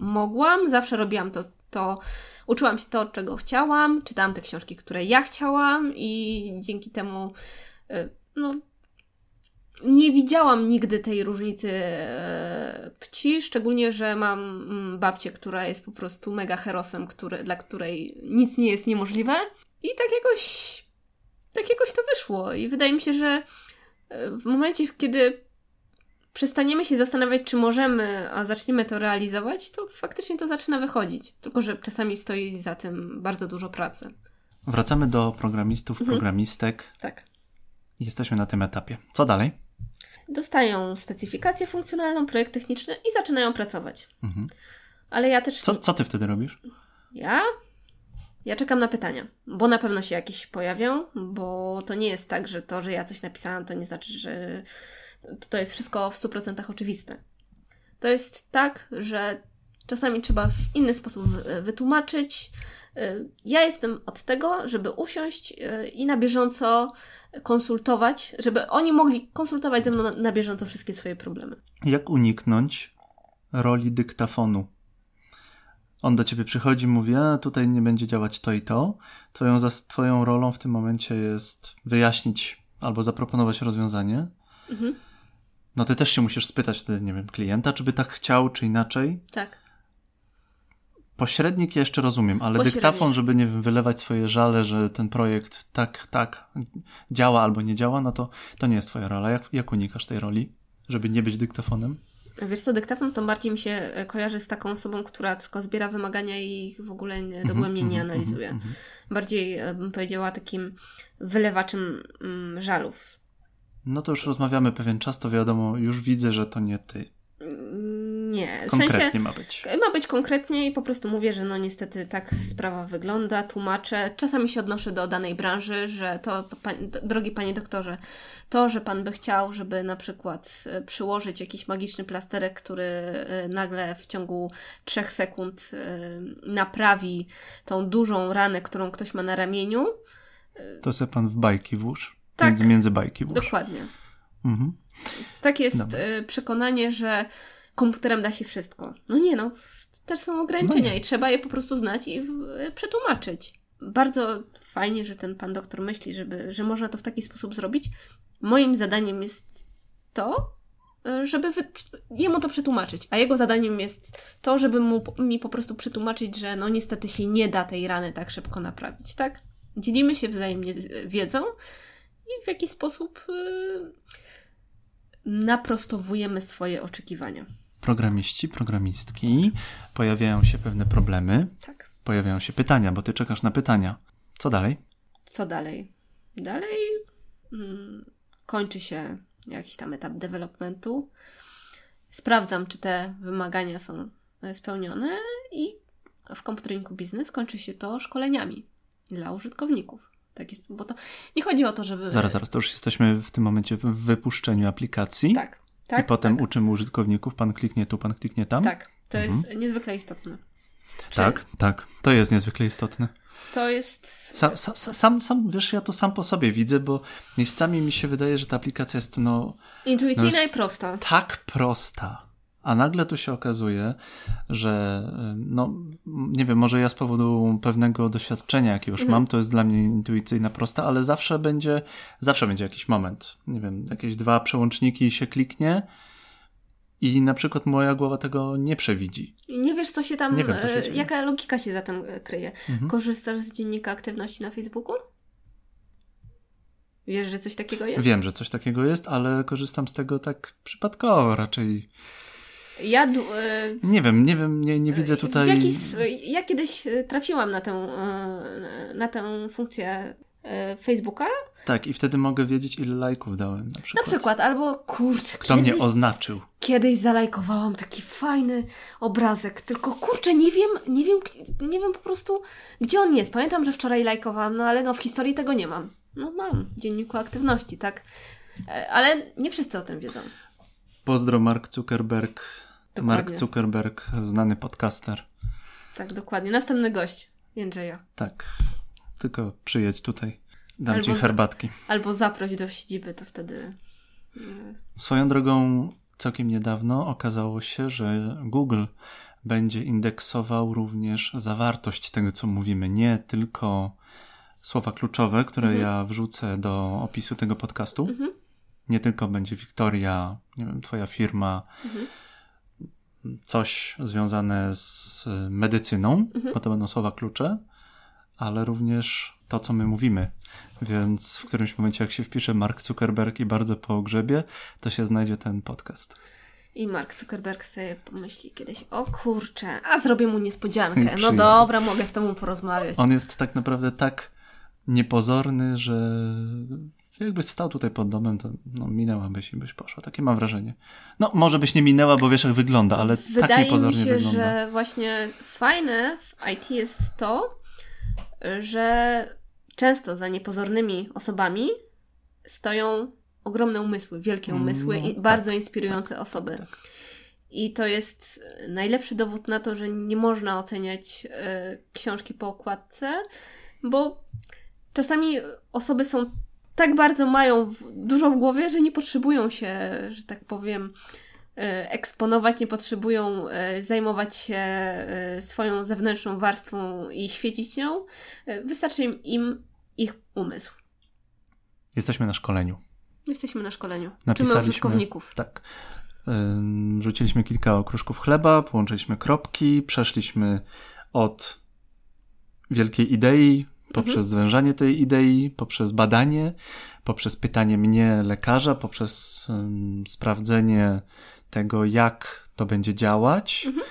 mogłam, zawsze robiłam to, to uczyłam się to, czego chciałam, czytałam te książki, które ja chciałam i dzięki temu e, no, nie widziałam nigdy tej różnicy e, płci, szczególnie, że mam mm, babcię, która jest po prostu mega herosem, który, dla której nic nie jest niemożliwe. I tak jakoś tak jakoś to wyszło. I wydaje mi się, że e, w momencie, kiedy przestaniemy się zastanawiać, czy możemy, a zaczniemy to realizować, to faktycznie to zaczyna wychodzić. Tylko, że czasami stoi za tym bardzo dużo pracy. Wracamy do programistów, mhm. programistek. Tak. Jesteśmy na tym etapie. Co dalej? Dostają specyfikację funkcjonalną, projekt techniczny i zaczynają pracować. Mhm. Ale ja też. Co, co ty wtedy robisz? Ja? Ja czekam na pytania, bo na pewno się jakieś pojawią, bo to nie jest tak, że to, że ja coś napisałam, to nie znaczy, że to, jest wszystko w 100% oczywiste. To jest tak, że czasami trzeba w inny sposób wytłumaczyć. Y, ja jestem od tego, żeby usiąść y, i na bieżąco konsultować, żeby oni mogli konsultować ze mną na, na bieżąco wszystkie swoje problemy. Jak uniknąć roli dyktafonu? On do ciebie przychodzi, mówi, a tutaj nie będzie działać to i to. Twoją, twoją rolą w tym momencie jest wyjaśnić albo zaproponować rozwiązanie. Mhm no ty też się musisz spytać wtedy, nie wiem, klienta, czy by tak chciał, czy inaczej. Tak. Pośrednik jeszcze rozumiem, ale dyktafon, żeby nie wiem, wylewać swoje żale, że ten projekt tak, tak działa albo nie działa, no to to nie jest twoja rola. Jak, jak unikasz tej roli, żeby nie być dyktafonem? Wiesz co, dyktafon to bardziej mi się e, kojarzy z taką osobą, która tylko zbiera wymagania i ich w ogóle dogłębnie nie mhm, mhm, analizuje. Mhm, bardziej e, bym powiedziała takim wylewaczem mm, żalów. No to już rozmawiamy pewien czas, to wiadomo, już widzę, że to nie ty. Nie, w konkretnie sensie, ma być. Ma być konkretnie i po prostu mówię, że no niestety tak sprawa wygląda, tłumaczę. Czasami się odnoszę do danej branży, że to, pan, drogi panie doktorze, to, że pan by chciał, żeby na przykład e, przyłożyć jakiś magiczny plasterek, który e, nagle w ciągu trzech sekund e, naprawi tą dużą ranę, którą ktoś ma na ramieniu. To se pan w bajki włóż. Tak, między, między bajki włóż. Dokładnie. Mhm. Tak jest Dobra. Y, przekonanie, że komputerem da się wszystko. No nie no, też są ograniczenia no i trzeba je po prostu znać i y, przetłumaczyć. Bardzo fajnie, że ten pan doktor myśli, żeby, że można to w taki sposób zrobić. Moim zadaniem jest to, y, żeby wy... jemu to przetłumaczyć, a jego zadaniem jest to, żeby mu, mi po prostu przetłumaczyć, że no niestety się nie da tej rany tak szybko naprawić, tak? Dzielimy się wzajemnie wiedzą, i w jaki sposób yy, naprostowujemy swoje oczekiwania. Programiści, programistki, pojawiają się pewne problemy. Tak. Pojawiają się pytania, bo ty czekasz na pytania. Co dalej? Co dalej? Dalej mm, kończy się jakiś tam etap developmentu. Sprawdzam, czy te wymagania są spełnione i w komputerinku biznes kończy się to szkoleniami dla użytkowników. Taki, bo to nie chodzi o to, żeby. Zaraz, zaraz, to już jesteśmy w tym momencie w wypuszczeniu aplikacji. Tak. tak I potem tak. uczymy użytkowników, pan kliknie tu, pan kliknie tam. Tak, to mhm. jest niezwykle istotne. Czy... Tak, tak, to jest niezwykle istotne. To jest. Sam, sam, sam, wiesz, ja to sam po sobie widzę, bo miejscami mi się wydaje, że ta aplikacja jest no. Intuicyjna no jest i prosta. Tak prosta. A nagle tu się okazuje, że no, nie wiem, może ja z powodu pewnego doświadczenia jakiegoś mhm. mam, to jest dla mnie intuicyjna prosta, ale zawsze będzie, zawsze będzie jakiś moment. Nie wiem, jakieś dwa przełączniki się kliknie i na przykład moja głowa tego nie przewidzi. I nie wiesz, co się tam, wiem, co się e, jaka logika się za tym e, kryje. Mhm. Korzystasz z dziennika aktywności na Facebooku? Wiesz, że coś takiego jest? Wiem, że coś takiego jest, ale korzystam z tego tak przypadkowo raczej. Y nie wiem, nie wiem, nie, nie widzę tutaj. Jaki, ja kiedyś trafiłam na tę, na tę funkcję Facebooka. Tak, i wtedy mogę wiedzieć, ile lajków dałem na przykład. Na przykład, albo kurczę. Kto kiedyś, mnie oznaczył. Kiedyś zalajkowałam taki fajny obrazek, tylko kurczę, nie wiem, nie wiem, nie wiem po prostu, gdzie on jest. Pamiętam, że wczoraj lajkowałam, no ale no w historii tego nie mam. No mam, w dzienniku aktywności, tak. Ale nie wszyscy o tym wiedzą. Pozdro Mark Zuckerberg. Dokładnie. Mark Zuckerberg, znany podcaster. Tak, dokładnie. Następny gość Jędrzeja. Tak. Tylko przyjedź tutaj. Dam albo ci herbatki. Z, albo zaproś do siedziby, to wtedy. Swoją drogą, całkiem niedawno okazało się, że Google będzie indeksował również zawartość tego, co mówimy. Nie tylko słowa kluczowe, które mhm. ja wrzucę do opisu tego podcastu. Mhm. Nie tylko będzie Wiktoria, nie wiem, twoja firma, mhm. Coś związane z medycyną, mhm. bo to będą słowa klucze, ale również to, co my mówimy. Więc w którymś momencie, jak się wpisze Mark Zuckerberg i bardzo po grzebie, to się znajdzie ten podcast. I Mark Zuckerberg sobie pomyśli kiedyś, o kurczę, a zrobię mu niespodziankę. No dobra, mogę z tobą porozmawiać. On jest tak naprawdę tak niepozorny, że jakbyś stał tutaj pod domem, to no, minęłabyś i byś poszła. Takie mam wrażenie. No, może byś nie minęła, bo wiesz jak wygląda, ale tak Wydaje tak niepozornie mi się, wygląda. że właśnie fajne w IT jest to, że często za niepozornymi osobami stoją ogromne umysły, wielkie mm, umysły no, i bardzo tak, inspirujące tak, osoby. Tak, tak. I to jest najlepszy dowód na to, że nie można oceniać y, książki po okładce, bo czasami osoby są tak bardzo mają w, dużo w głowie, że nie potrzebują się, że tak powiem, E, eksponować, nie potrzebują e, zajmować się e, swoją zewnętrzną warstwą i świecić nią. Wystarczy im, im ich umysł. Jesteśmy na szkoleniu. Jesteśmy na szkoleniu. Uczymy użytkowników. Tak. Rzuciliśmy kilka okruszków chleba, połączyliśmy kropki, przeszliśmy od wielkiej idei poprzez mhm. zwężanie tej idei, poprzez badanie, poprzez pytanie mnie, lekarza, poprzez um, sprawdzenie tego, jak to będzie działać. Mhm.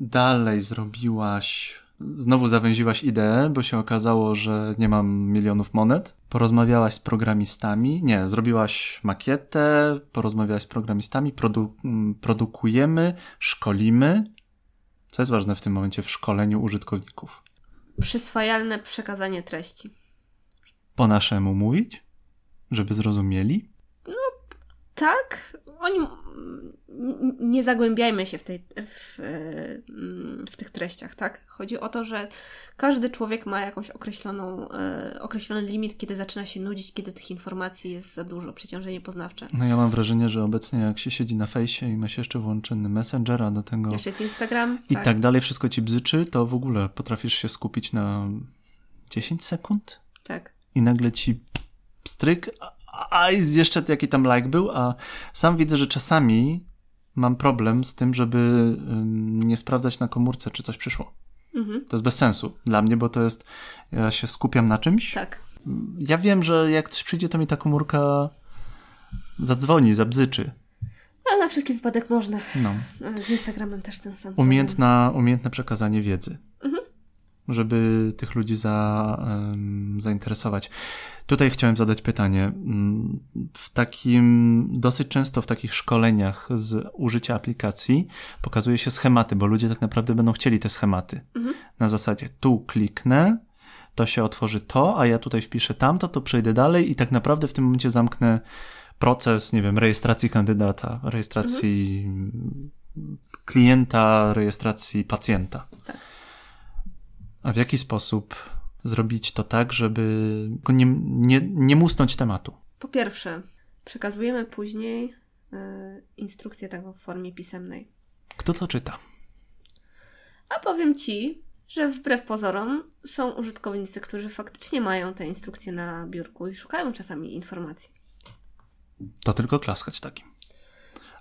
Dalej zrobiłaś, znowu zawęziłaś ideę, bo się okazało, że nie mam milionów monet. Porozmawiałaś z programistami, nie, zrobiłaś makietę, porozmawiałaś z programistami, produ produkujemy, szkolimy. Co jest ważne w tym momencie w szkoleniu użytkowników? Przyswajalne przekazanie treści. Po naszemu mówić, żeby zrozumieli? No, tak. Oni nie zagłębiajmy się w, tej, w, w, tych treściach, tak? Chodzi o to, że każdy człowiek ma jakąś określoną, e, określony limit, kiedy zaczyna się nudzić, kiedy tych informacji jest za dużo, przeciążenie poznawcze. No ja mam wrażenie, że obecnie jak się siedzi na fejsie i ma się jeszcze włączony Messengera do tego... Jeszcze jest Instagram. I tak. tak dalej, wszystko ci bzyczy, to w ogóle potrafisz się skupić na 10 sekund? Tak. I nagle ci stryk, a jeszcze jaki tam like był, a sam widzę, że czasami mam problem z tym, żeby nie sprawdzać na komórce, czy coś przyszło. Mhm. To jest bez sensu dla mnie, bo to jest, ja się skupiam na czymś. Tak. Ja wiem, że jak coś przyjdzie, to mi ta komórka zadzwoni, zabzyczy. Ale na wszelki wypadek można. No. Z Instagramem też ten sam. Umiejętna, umiejętne przekazanie wiedzy. Żeby tych ludzi za, zainteresować. Tutaj chciałem zadać pytanie. W takim, dosyć często w takich szkoleniach z użycia aplikacji pokazuje się schematy, bo ludzie tak naprawdę będą chcieli te schematy. Mhm. Na zasadzie tu kliknę, to się otworzy to, a ja tutaj wpiszę tamto, to przejdę dalej i tak naprawdę w tym momencie zamknę proces, nie wiem, rejestracji kandydata, rejestracji mhm. klienta, rejestracji pacjenta. Tak. A w jaki sposób zrobić to tak, żeby nie, nie, nie musnąć tematu? Po pierwsze, przekazujemy później y, instrukcję taką w formie pisemnej. Kto to czyta? A powiem Ci, że wbrew pozorom są użytkownicy, którzy faktycznie mają te instrukcje na biurku i szukają czasami informacji. To tylko klaskać takim.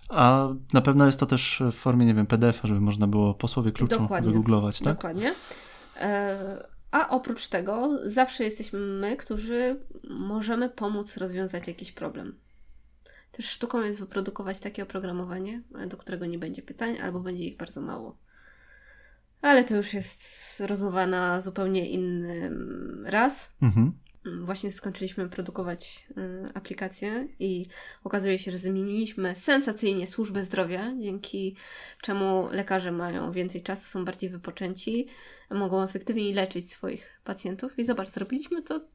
A na pewno jest to też w formie, nie wiem, PDF, żeby można było po słowie kluczu Dokładnie. wygooglować, tak? Dokładnie. E, a oprócz tego zawsze jesteśmy my, którzy możemy pomóc rozwiązać jakiś problem. Też sztuką jest wyprodukować takie oprogramowanie, do którego nie będzie pytań, albo będzie ich bardzo mało. Ale to już jest rozmowa na zupełnie inny raz. Mhm. Właśnie skończyliśmy produkować y, aplikację i okazuje się, że zmieniliśmy sensacyjnie służbę zdrowia, dzięki czemu lekarze mają więcej czasu, są bardziej wypoczęci, mogą efektywniej leczyć swoich pacjentów. I zobacz, zrobiliśmy to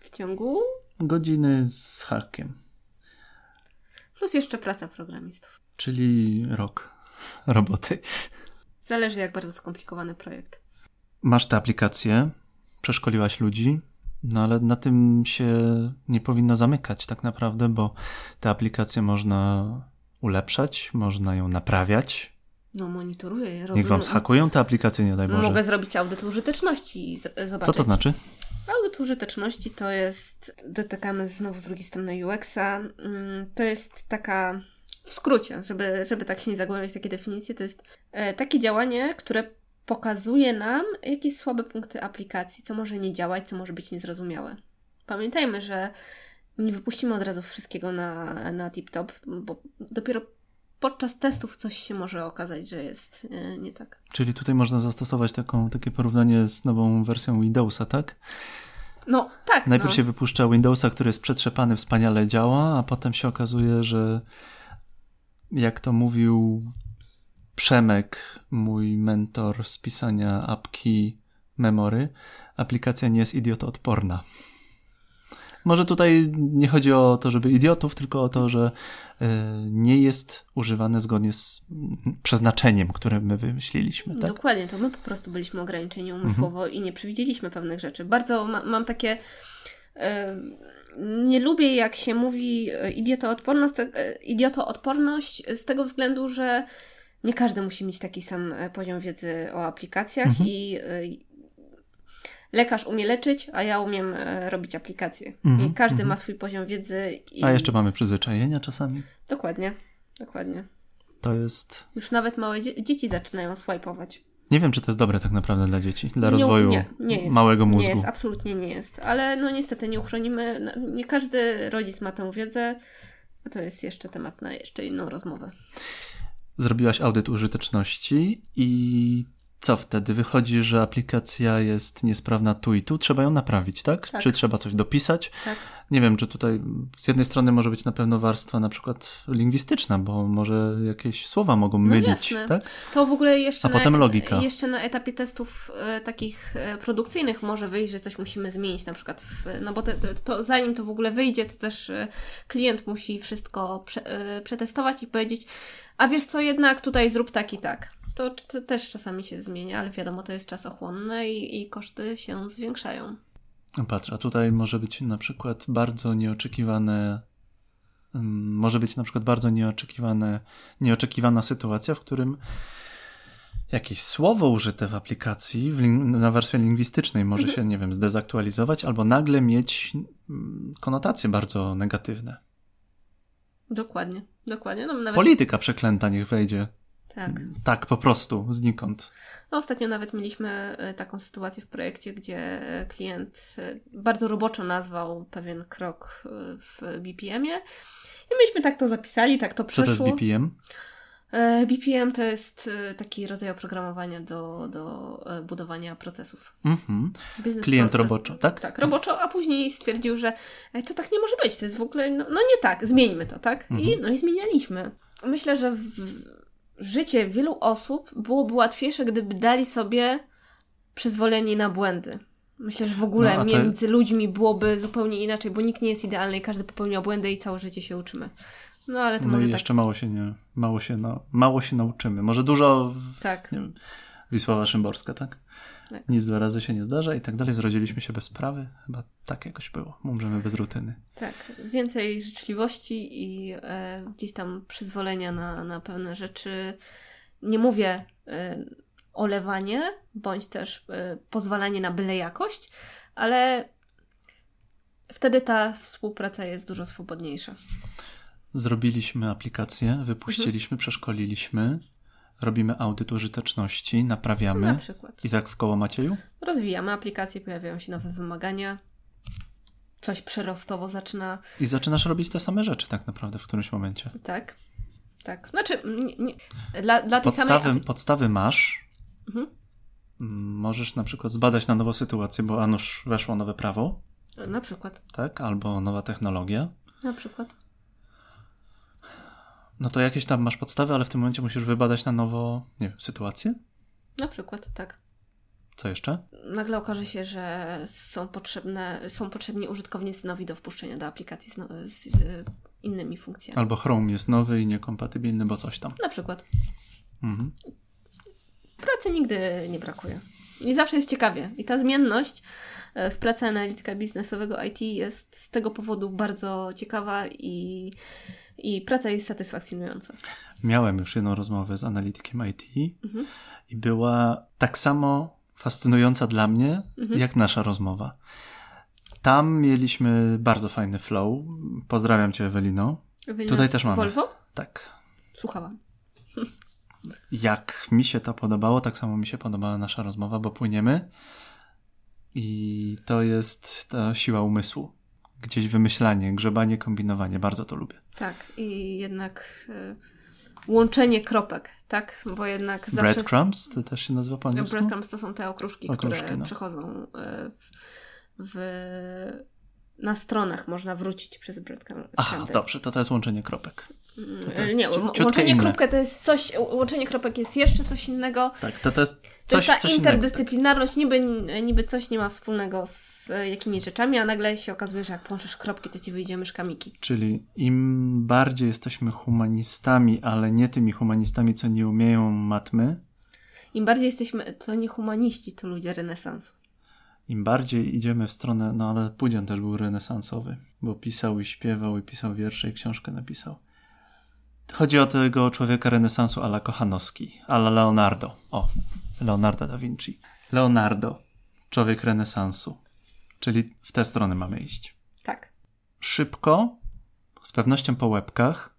w ciągu godziny z hakiem. Plus jeszcze praca programistów. Czyli rok roboty. Zależy, jak bardzo skomplikowany projekt. Masz tę aplikację, przeszkoliłaś ludzi, no ale na tym się nie powinno zamykać tak naprawdę, bo tę aplikację można ulepszać, można ją naprawiać. No monitoruję je. Niech wam schakują tę aplikację, nie daj Boże. Mogę zrobić audyt użyteczności i zobaczyć. Co to znaczy? Audyt użyteczności to jest, dotykamy znowu z drugiej strony UX-a, mm, to jest taka w skrócie, żeby, żeby tak się nie zagłębiać takie definicje, to jest e, takie działanie, które pokazuje nam jakieś słabe punkty aplikacji, co może nie działać, co może być niezrozumiałe. Pamiętajmy, że nie wypuścimy od razu wszystkiego na, na tip-top, bo dopiero podczas testów coś się może okazać, że jest e, nie tak. Czyli tutaj można zastosować taką, takie porównanie z nową wersją Windowsa, tak? No, tak. Najpierw no. się wypuszcza Windowsa, który jest przetrzepany, wspaniale działa, a potem się okazuje, że jak to mówił Przemek, mój mentor z pisania apki Memory, aplikacja nie jest idiotoodporna. Może tutaj nie chodzi o to, żeby idiotów, tylko o to, że y, nie jest używane zgodnie z przeznaczeniem, które my wymyśliliśmy. Tak? Dokładnie, to my po prostu byliśmy ograniczeni umysłowo mhm. i nie przewidzieliśmy pewnych rzeczy. Bardzo ma, mam takie. Y, nie lubię, jak się mówi e, idiotoodporność, idiotoodporność z tego względu, że nie każdy musi mieć taki sam e, poziom wiedzy o aplikacjach mhm. i e, lekarz umie leczyć, a ja umiem e, robić aplikacje. Mhm. I każdy mhm. ma swój poziom wiedzy. I... A jeszcze mamy przyzwyczajenia czasami. Dokładnie, dokładnie. To jest. Już nawet małe dzie dzieci zaczynają swajpować. Nie wiem, czy to jest dobre tak naprawdę dla dzieci, dla rozwoju nie, nie małego mózgu. Nie jest, absolutnie nie jest. Ale no niestety nie uchronimy. Nie każdy rodzic ma tę wiedzę. A to jest jeszcze temat na jeszcze inną rozmowę zrobiłaś audyt użyteczności i co wtedy? Wychodzi, że aplikacja jest niesprawna tu i tu, trzeba ją naprawić, tak? tak. Czy trzeba coś dopisać? Tak. Nie wiem, czy tutaj z jednej strony może być na pewno warstwa na przykład lingwistyczna, bo może jakieś słowa mogą no mylić, no tak? To w ogóle jeszcze, A na, potem logika. jeszcze na etapie testów e, takich e, produkcyjnych może wyjść, że coś musimy zmienić na przykład, w, no bo te, to, to, zanim to w ogóle wyjdzie, to też e, klient musi wszystko prze, e, przetestować i powiedzieć, a wiesz co, jednak tutaj zrób tak i tak. To, to też czasami się zmienia, ale wiadomo, to jest czasochłonne i, i koszty się zwiększają. Patrz, a tutaj może być na przykład bardzo nieoczekiwane mm, może być na przykład bardzo nieoczekiwane, nieoczekiwana sytuacja, w którym jakieś słowo użyte w aplikacji w na warstwie lingwistycznej może mhm. się, nie wiem, zdezaktualizować albo nagle mieć mm, konotacje bardzo negatywne. Dokładnie, dokładnie. No, nawet... Polityka przeklęta niech wejdzie. Tak. Tak, po prostu, znikąd. No, ostatnio nawet mieliśmy e, taką sytuację w projekcie, gdzie e, klient e, bardzo roboczo nazwał pewien krok w BPM-ie. I myśmy tak to zapisali, tak to przeszło. Co to jest BPM? BPM to jest taki rodzaj oprogramowania do, do budowania procesów. Mhm. Klient pro... roboczo, tak? Tak, roboczo, a później stwierdził, że to tak nie może być, to jest w ogóle, no, no nie tak, zmieńmy to, tak? Mhm. I, no i zmienialiśmy. Myślę, że w, życie wielu osób byłoby łatwiejsze, gdyby dali sobie przyzwolenie na błędy. Myślę, że w ogóle no, między ludźmi byłoby zupełnie inaczej, bo nikt nie jest idealny i każdy popełnia błędy i całe życie się uczymy. No ale to no może i jeszcze tak... mało się nie, mało się, no, mało się nauczymy. Może dużo, tak. nie wiem, Wisława Szymborska, tak? Tak? Nic dwa razy się nie zdarza i tak dalej. Zrodziliśmy się bez sprawy. Chyba tak jakoś było. Umrzemy bez rutyny. Tak. Więcej życzliwości i e, gdzieś tam przyzwolenia na, na pewne rzeczy. Nie mówię e, olewanie, bądź też e, pozwalanie na byle jakość, ale wtedy ta współpraca jest dużo swobodniejsza. Zrobiliśmy aplikację, wypuściliśmy, mhm. przeszkoliliśmy, robimy audyt użyteczności, naprawiamy. Na przykład. I tak w koło Macieju? Rozwijamy aplikację, pojawiają się nowe wymagania, coś przerostowo zaczyna. I zaczynasz robić te same rzeczy tak naprawdę w którymś momencie. Tak. Tak. Znaczy, nie, nie. Dla, dla podstawy, samej... podstawy masz. Mhm. Możesz na przykład zbadać na nową sytuację, bo Anusz weszło nowe prawo. Na przykład. Tak, albo nowa technologia. Na przykład. No to jakieś tam masz podstawy, ale w tym momencie musisz wybadać na nowo, nie wiem, sytuację? Na przykład, tak. Co jeszcze? Nagle okaże się, że są, potrzebne, są potrzebni użytkownicy nowi do wpuszczenia do aplikacji z, no, z, innymi funkcjami. Albo Chrome jest nowy i niekompatybilny, bo coś tam. Na przykład. Mhm. Pracy nigdy nie brakuje. I zawsze jest ciekawie. I ta zmienność e, w pracy analityka biznesowego IT jest z tego powodu bardzo ciekawa i i praca jest satysfakcjonująca. Miałem już jedną rozmowę z analitykiem IT mhm. i była tak samo fascynująca dla mnie, mhm. jak nasza rozmowa. Tam mieliśmy bardzo fajny flow. Pozdrawiam cię, Ewelino. Ewelina Tutaj też mamy. Volvo? Tak. Słuchałam. Jak mi się to podobało, tak samo mi się podobała nasza rozmowa, bo płyniemy i to jest ta siła umysłu gdzieś wymyślanie, grzebanie, kombinowanie. Bardzo to lubię. Tak, i jednak y, łączenie kropek, tak? Bo jednak zawsze... Breadcrumbs? To też się nazywa po angielsku? Breadcrumbs to są te okruszki, okruszki które no. przychodzą y, w, w, na stronach można wrócić przez breadcrumbs. Aha, dobrze, to to jest łączenie kropek. To jest nie, łączenie inne. kropkę to jest coś, łączenie kropek jest jeszcze coś innego. Tak, to, to jest coś, to jest ta coś interdyscyplinarność, niby, niby coś nie ma wspólnego z jakimiś rzeczami, a nagle się okazuje, że jak połączysz kropki, to ci wyjdzie myszkamiki. Czyli im bardziej jesteśmy humanistami, ale nie tymi humanistami, co nie umieją matmy. Im bardziej jesteśmy, to nie humaniści, to ludzie renesansu. Im bardziej idziemy w stronę, no ale Pudzian też był renesansowy, bo pisał i śpiewał i pisał wiersze i książkę napisał. Chodzi o tego człowieka renesansu ala Kochanowski, ala Leonardo. O, Leonardo da Vinci. Leonardo, człowiek renesansu. Czyli w tę stronę mamy iść. Tak. Szybko, z pewnością po łebkach,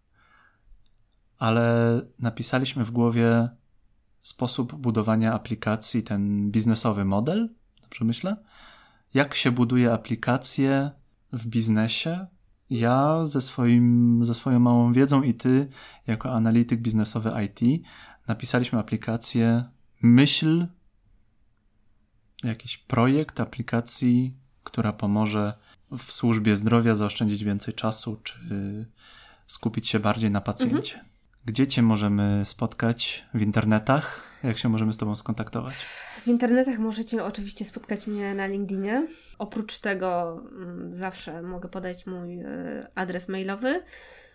ale napisaliśmy w głowie sposób budowania aplikacji, ten biznesowy model, dobrze myślę? Jak się buduje aplikacje w biznesie, ja ze, swoim, ze swoją małą wiedzą i ty, jako analityk biznesowy IT, napisaliśmy aplikację myśl, jakiś projekt aplikacji, która pomoże w służbie zdrowia zaoszczędzić więcej czasu, czy skupić się bardziej na pacjencie. Mhm. Gdzie cię możemy spotkać? W internetach? Jak się możemy z tobą skontaktować? W internetach możecie oczywiście spotkać mnie na LinkedInie. Oprócz tego mm, zawsze mogę podać mój e, adres mailowy.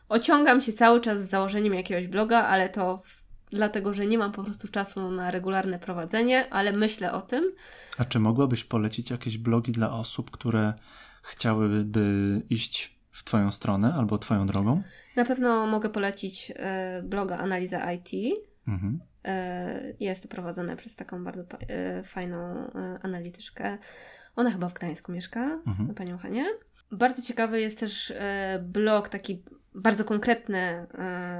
Ociągam się cały czas z założeniem jakiegoś bloga, ale to dlatego, że nie mam po prostu czasu na regularne prowadzenie, ale myślę o tym. A czy mogłabyś polecić jakieś blogi dla osób, które chciałyby iść w Twoją stronę albo Twoją drogą? Na pewno mogę polecić e, bloga Analiza IT. Mhm. E, jest to prowadzone przez taką bardzo e, fajną analityczkę. Ona chyba w Gdańsku mieszka, mhm. panią Hanie. Bardzo ciekawy jest też blog taki bardzo konkretny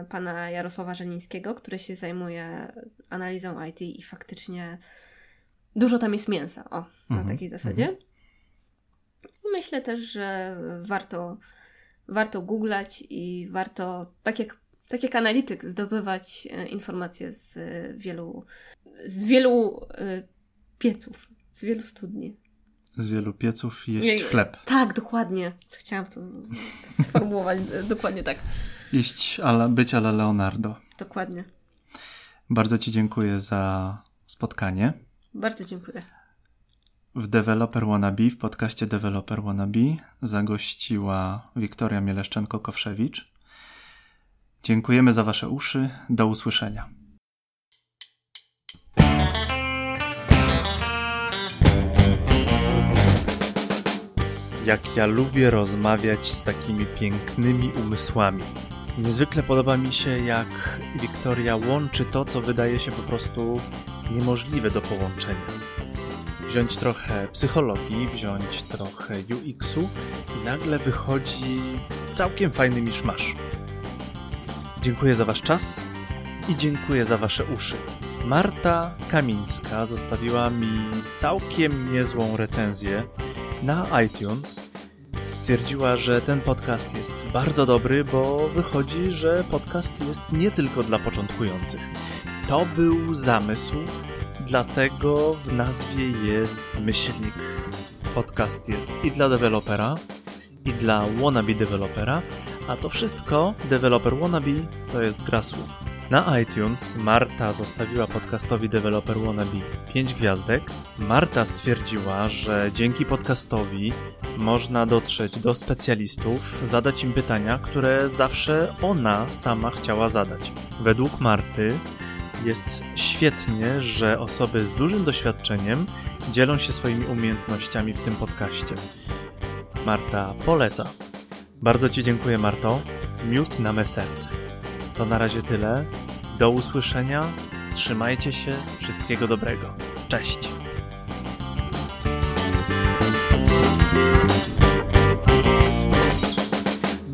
pana Jarosława Żenińskiego, który się zajmuje analizą IT i faktycznie dużo tam jest mięsa. O, na mhm. takiej zasadzie. Mhm. Myślę też, że warto warto googlać i warto, tak jak tak jak analityk, zdobywać e, informacje z wielu, z wielu pieców, z wielu studni. Z wielu pieców jeść Nie, chleb. Tak, dokładnie. Chciałam to sformułować dokładnie tak. Iść, ale być ale Leonardo. Dokładnie. Bardzo Ci dziękuję za spotkanie. Bardzo dziękuję. W Developer Wannabe, w podcaście Developer Wannabe zagościła Wiktoria Mieleszczenko-Kowszewicz. Dziękujemy za Wasze uszy. Do usłyszenia. Jak ja lubię rozmawiać z takimi pięknymi umysłami. Niezwykle podoba mi się, jak Wiktoria łączy to, co wydaje się po prostu niemożliwe do połączenia. Wziąć trochę psychologii, wziąć trochę UX-u i nagle wychodzi całkiem fajny miszmasz. Dziękuję za Wasz czas i dziękuję za Wasze uszy. Marta Kamińska zostawiła mi całkiem niezłą recenzję na iTunes stwierdziła, że ten podcast jest bardzo dobry, bo wychodzi, że podcast jest nie tylko dla początkujących. To był zamysł, dlatego w nazwie jest myślnik. Podcast jest i dla dewelopera, i dla wannabe dewelopera, a to wszystko developer wannabe to jest gra słów. Na iTunes Marta zostawiła podcastowi Developer Wannabe 5 gwiazdek. Marta stwierdziła, że dzięki podcastowi można dotrzeć do specjalistów, zadać im pytania, które zawsze ona sama chciała zadać. Według Marty jest świetnie, że osoby z dużym doświadczeniem dzielą się swoimi umiejętnościami w tym podcaście. Marta poleca. Bardzo Ci dziękuję, Marto. Miód na me serce. To na razie tyle. Do usłyszenia. Trzymajcie się. Wszystkiego dobrego. Cześć.